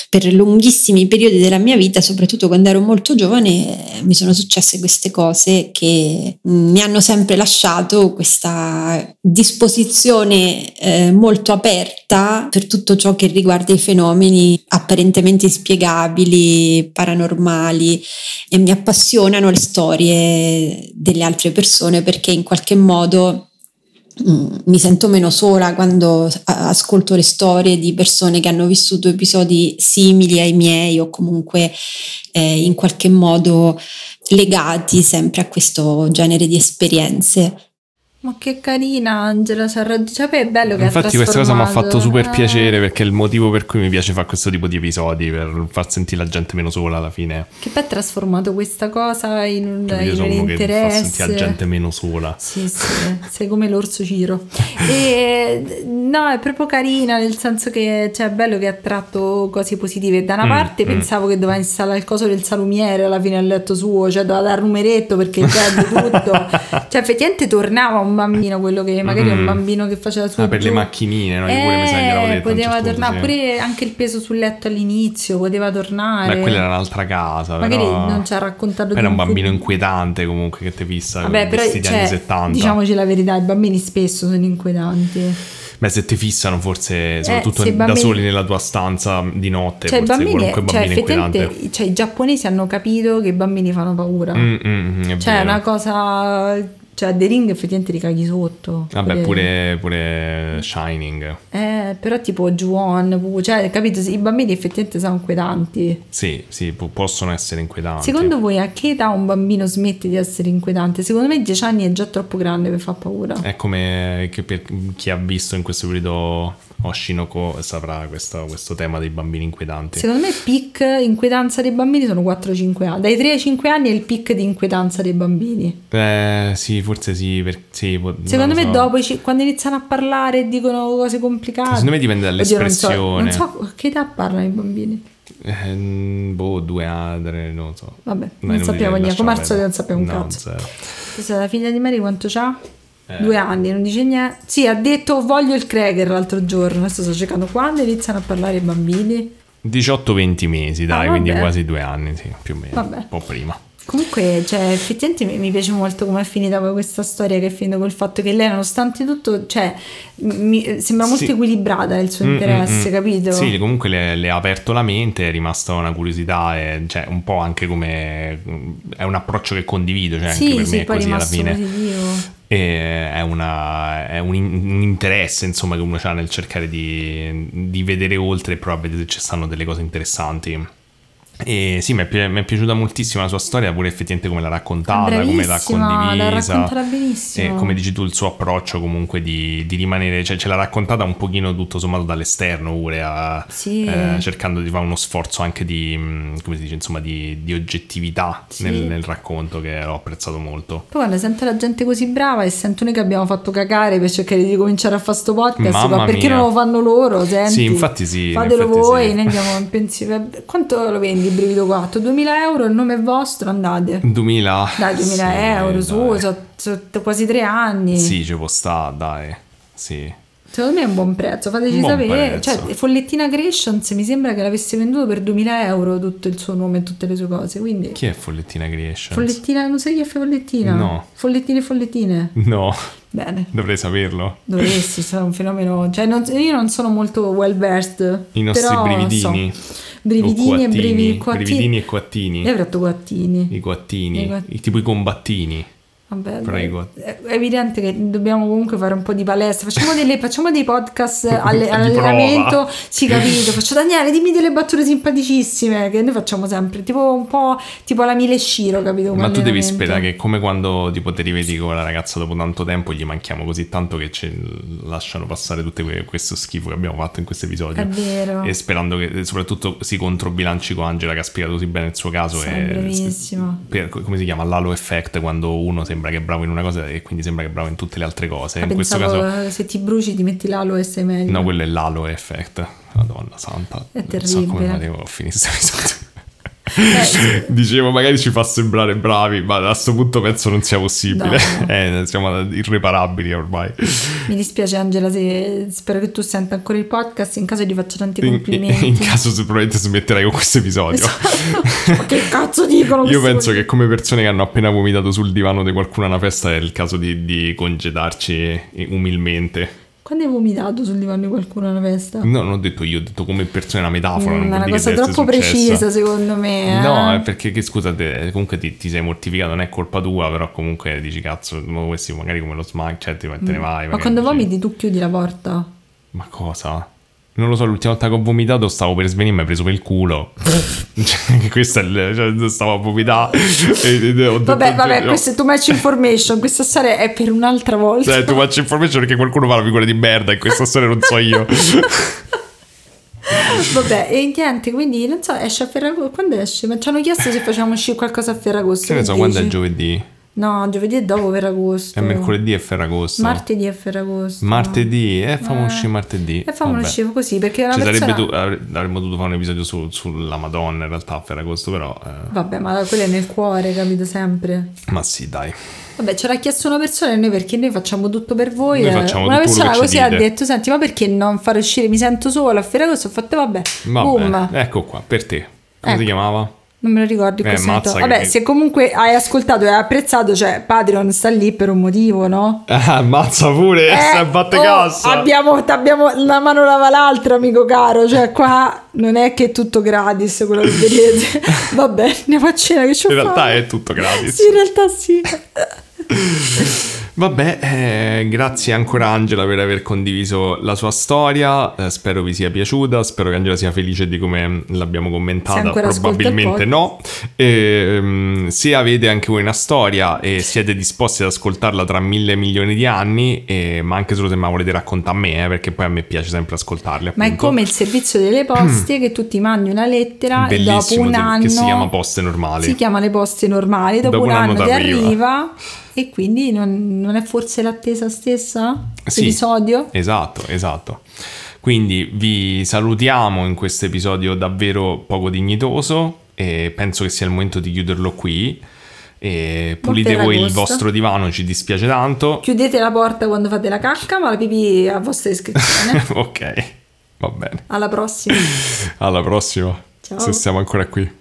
per lunghissimi periodi della mia vita, soprattutto quando ero molto giovane, mi sono successe queste cose che mi hanno sempre lasciato questa disposizione eh, molto aperta per tutto ciò che riguarda i fenomeni apparentemente inspiegabili, paranormali e mi appassionano le storie delle altre persone perché in qualche modo Mm, mi sento meno sola quando ascolto le storie di persone che hanno vissuto episodi simili ai miei o comunque eh, in qualche modo legati sempre a questo genere di esperienze. Ma che carina Angela, cioè, cioè è bello che Infatti questa cosa mi ha fatto super eh. piacere perché è il motivo per cui mi piace fare questo tipo di episodi, per far sentire la gente meno sola alla fine. Che poi ha trasformato questa cosa in un, cioè, io sono uno che fa sentire la gente meno sola. Sì, sì, sei come l'orso Ciro. e, no, è proprio carina nel senso che cioè, è bello che ha tratto cose positive. Da una mm, parte mm. pensavo che doveva installare il coso del salumiere alla fine al letto suo, cioè doveva dare numeretto perché già tutto. cioè effettivamente tornava un bambino, quello che magari mm. è un bambino che faceva su. Ah, per le macchinine, no? Eh, pure mi sa che detto, poteva certo tornare, punto, sì. pure anche il peso sul letto all'inizio poteva tornare. Beh, quella era un'altra casa. Magari però... non ci ha raccontato Era un bambino inquietante comunque che ti fissa. Vabbè, però cioè, anni 70. diciamoci la verità, i bambini spesso sono inquietanti. Beh, se ti fissano, forse, soprattutto eh, bambini... da soli nella tua stanza di notte, cioè, forse bambini, qualunque cioè, bambino inquietante. Cioè, i giapponesi hanno capito che i bambini fanno paura. Mm, mm, mm, è cioè, è una cosa Cioè, The Ring effettivamente ricaghi sotto. Vabbè, Quelle- pure, pure Shining. Eh, però tipo Juon, pu- cioè, capito? I bambini effettivamente sono inquietanti. Sì, sì, po- possono essere inquietanti. Secondo voi a che età un bambino smette di essere inquietante? Secondo me 10 anni è già troppo grande per far paura. È come che per chi ha visto in questo periodo Oshinoko saprà questo, questo tema dei bambini inquietanti. Secondo me il peak inquietanza dei bambini sono 4-5 anni. Dai 3 ai 5 anni è il peak di inquietanza dei bambini. Eh, sì, forse sì. Per, sì Secondo me so. dopo, quando iniziano a parlare e dicono cose complicate. Secondo me dipende Oddio, non so- dall'espressione. Non so, che età parlano i bambini. Eh, boh, due tre, non lo so. Vabbè, Dai, non sappiamo niente. Come al solito non sappiamo un No, cazzo. Questa è la figlia di Mary quanto c'ha? Eh. Due anni, non dice niente. Sì, ha detto voglio il Kreger l'altro giorno. Adesso sto cercando quando iniziano a parlare i bambini. 18-20 mesi, dai, Ah, quindi quasi due anni, sì, più o meno. Vabbè. Un po' prima. Comunque, cioè, effettivamente mi, piace molto come è finita poi questa storia che è finita col fatto che lei, nonostante tutto, cioè, mi, sembra molto Sì. equilibrata nel suo Mm, interesse, mm, mm. capito? Sì, comunque le, le ha aperto la mente, è rimasta una curiosità, e, cioè un po' anche come... è un approccio che condivido, cioè anche sì, per sì, me è così alla fine. positivo. È, una- è un interesse insomma che uno ha nel cercare di, di vedere oltre e provare a vedere se ci stanno delle cose interessanti. E sì, mi è, mi è piaciuta moltissimo la sua storia, pure effettivamente come l'ha raccontata, come l'ha l'ha condivisa. raccontata benissimo. E come dici tu, il suo approccio comunque di, di rimanere, cioè ce l'ha raccontata un pochino tutto sommato dall'esterno pure, a- Sì. eh, cercando di fare uno sforzo anche di, mh, come si dice, insomma, di, di oggettività Sì. nel, nel racconto che ho apprezzato molto. Poi quando sento la gente così brava e sento noi che abbiamo fatto cagare per cercare di cominciare a fare sto podcast, Mamma ma perché mia. non lo fanno loro? Senti? Sì, infatti sì, Fatelo effetti voi, sì. ne andiamo in pensiero. Quanto lo vendi il brivido 4? 2000 euro, il nome è vostro, andate. 2000 Dai, 2000 sì, euro, su, sono so- quasi tre anni. Sì, ci può sta, dai. Sì. Secondo me è un buon prezzo, fateci buon sapere. prezzo. Cioè, Follettina Creations mi sembra che l'avesse venduto per 2000 euro tutto il suo nome e tutte le sue cose. Quindi, Chi è Follettina Creations? Follettina, non sai chi è Follettina? No. Follettine, follettine. No, Bene. dovrei saperlo. Dovresti, sarà un fenomeno. Cioè, non- io non sono molto well versed. I nostri brividini. so. Brividini e brivi, coattini. Brividini e coattini. Io avrei detto coattini. I coattini. I coat- I- tipo i combattini. Vabbè, coat- è evidente che dobbiamo comunque fare un po' di palestra. Facciamo, delle- facciamo dei podcast alle- Di all'allenamento. Sì, capito. Faccio Daniele, dimmi delle battute simpaticissime. Che noi facciamo sempre. Tipo un po' tipo la Mile Shiro, capito? Ma tu devi sperare che come quando tipo ti rivedi con la ragazza dopo tanto tempo gli manchiamo così tanto che ci lasciano passare tutto questo schifo che abbiamo fatto in questo episodio. È vero. E sperando che soprattutto si controbilanci con Angela che ha spiegato così bene il suo caso. Per- come si chiama? L'halo effect quando uno sembra che è bravo in una cosa e quindi sembra che è bravo in tutte le altre cose. Ah, in questo caso eh, se ti bruci ti metti l'alo e sei meglio. no, quello è l'halo effect. Madonna santa. È Non so come terribile. a finire questo episodio. Dicevo, magari ci fa sembrare bravi, ma a questo punto penso non sia possibile. No. Eh, siamo irreparabili ormai. Mi dispiace Angela, se- spero che tu senta ancora il podcast, in caso ti faccio tanti In, complimenti. in caso se probabilmente smetterai con questo episodio. Ma che cazzo dicono? Io penso che come persone che hanno appena vomitato sul divano di qualcuno a una festa è il caso di, di congedarci umilmente. Quando hai vomitato sul divano di qualcuno a una festa? No, non ho detto io, ho detto come persone una metafora. non Mm, è vuol una cosa troppo precisa secondo me. eh. No, è perché che, scusate, comunque ti, ti sei mortificato, non è colpa tua, però comunque dici cazzo, questi magari come lo smack, cioè ti, te ne vai. Mm. Ma magari quando dici, vomiti tu chiudi la porta. Ma cosa? Non lo so, l'ultima volta che ho vomitato stavo per svenire, mi preso per il culo. cioè, questo è il... Cioè, stavo a vomitare. e, e ho detto- Vabbè, vabbè, no. questa è too much information. Questa storia è per un'altra volta. Cioè, tu faccio information perché qualcuno fa la figura di merda e questa storia non so io. Vabbè, e niente, quindi non so, esce a Ferragosto. Quando esce? Ma ci hanno chiesto se facciamo uscire qualcosa a Ferragosto. che ne so, quando è giovedì? No, giovedì è dopo Ferragosto. È mercoledì e Ferragosto. Martedì è Ferragosto. Martedì, eh, fammo Eh. uscire martedì. E fammi Vabbè. uscire così perché una Ci persona... tu- avremmo dovuto fare un episodio su- sulla Madonna in realtà a Ferragosto, però. eh, Vabbè, ma quello è nel cuore, capito sempre. ma sì, dai. Vabbè, ce l'ha chiesto una persona e noi perché noi facciamo tutto per voi. Noi eh. facciamo una persona così ha detto: Senti, ma perché non fare uscire? Mi sento sola a Ferragosto. Ho fatto, vabbè, Vabbè, boom. ecco qua, per te. Come Ecco. si chiamava? Non me lo ricordo. Eh, che- Vabbè, se comunque hai ascoltato e hai apprezzato, cioè Patreon sta lì per un motivo, no? Ah, mazza pure, eh, a batte oh, cassa. Abbiamo, abbiamo una mano lava l'altra, amico caro. Cioè, qua non è che è tutto gratis quello che vedete. Vabbè, andiamo a cena che ci In realtà è tutto gratis. Sì, in realtà sì. Vabbè, eh, grazie ancora Angela per aver condiviso la sua storia, eh, spero vi sia piaciuta, spero che Angela sia felice di come l'abbiamo commentata, probabilmente no. Ehm, se avete anche voi una storia e siete disposti ad ascoltarla tra mille milioni di anni, eh, ma anche solo se me la volete raccontare a me, eh, perché poi a me piace sempre ascoltarle. Ma è appunto. come il servizio delle poste che tu ti mandi una lettera e dopo Bellissimo, un anno che si chiama poste normali. Si chiama le poste normali, dopo, Dopo un un anno anno ti t'arriva. arriva e quindi non, non è forse l'attesa stessa? Sì. Episodio? Esatto, esatto. Quindi vi salutiamo in questo episodio davvero poco dignitoso e penso che sia il momento di chiuderlo qui. E pulite voi il vostro divano, ci dispiace tanto. Chiudete la porta quando fate la cacca, ma la pipì a vostra iscrizione. ok, va bene. Alla prossima. Alla prossima. Ciao. Se siamo ancora qui.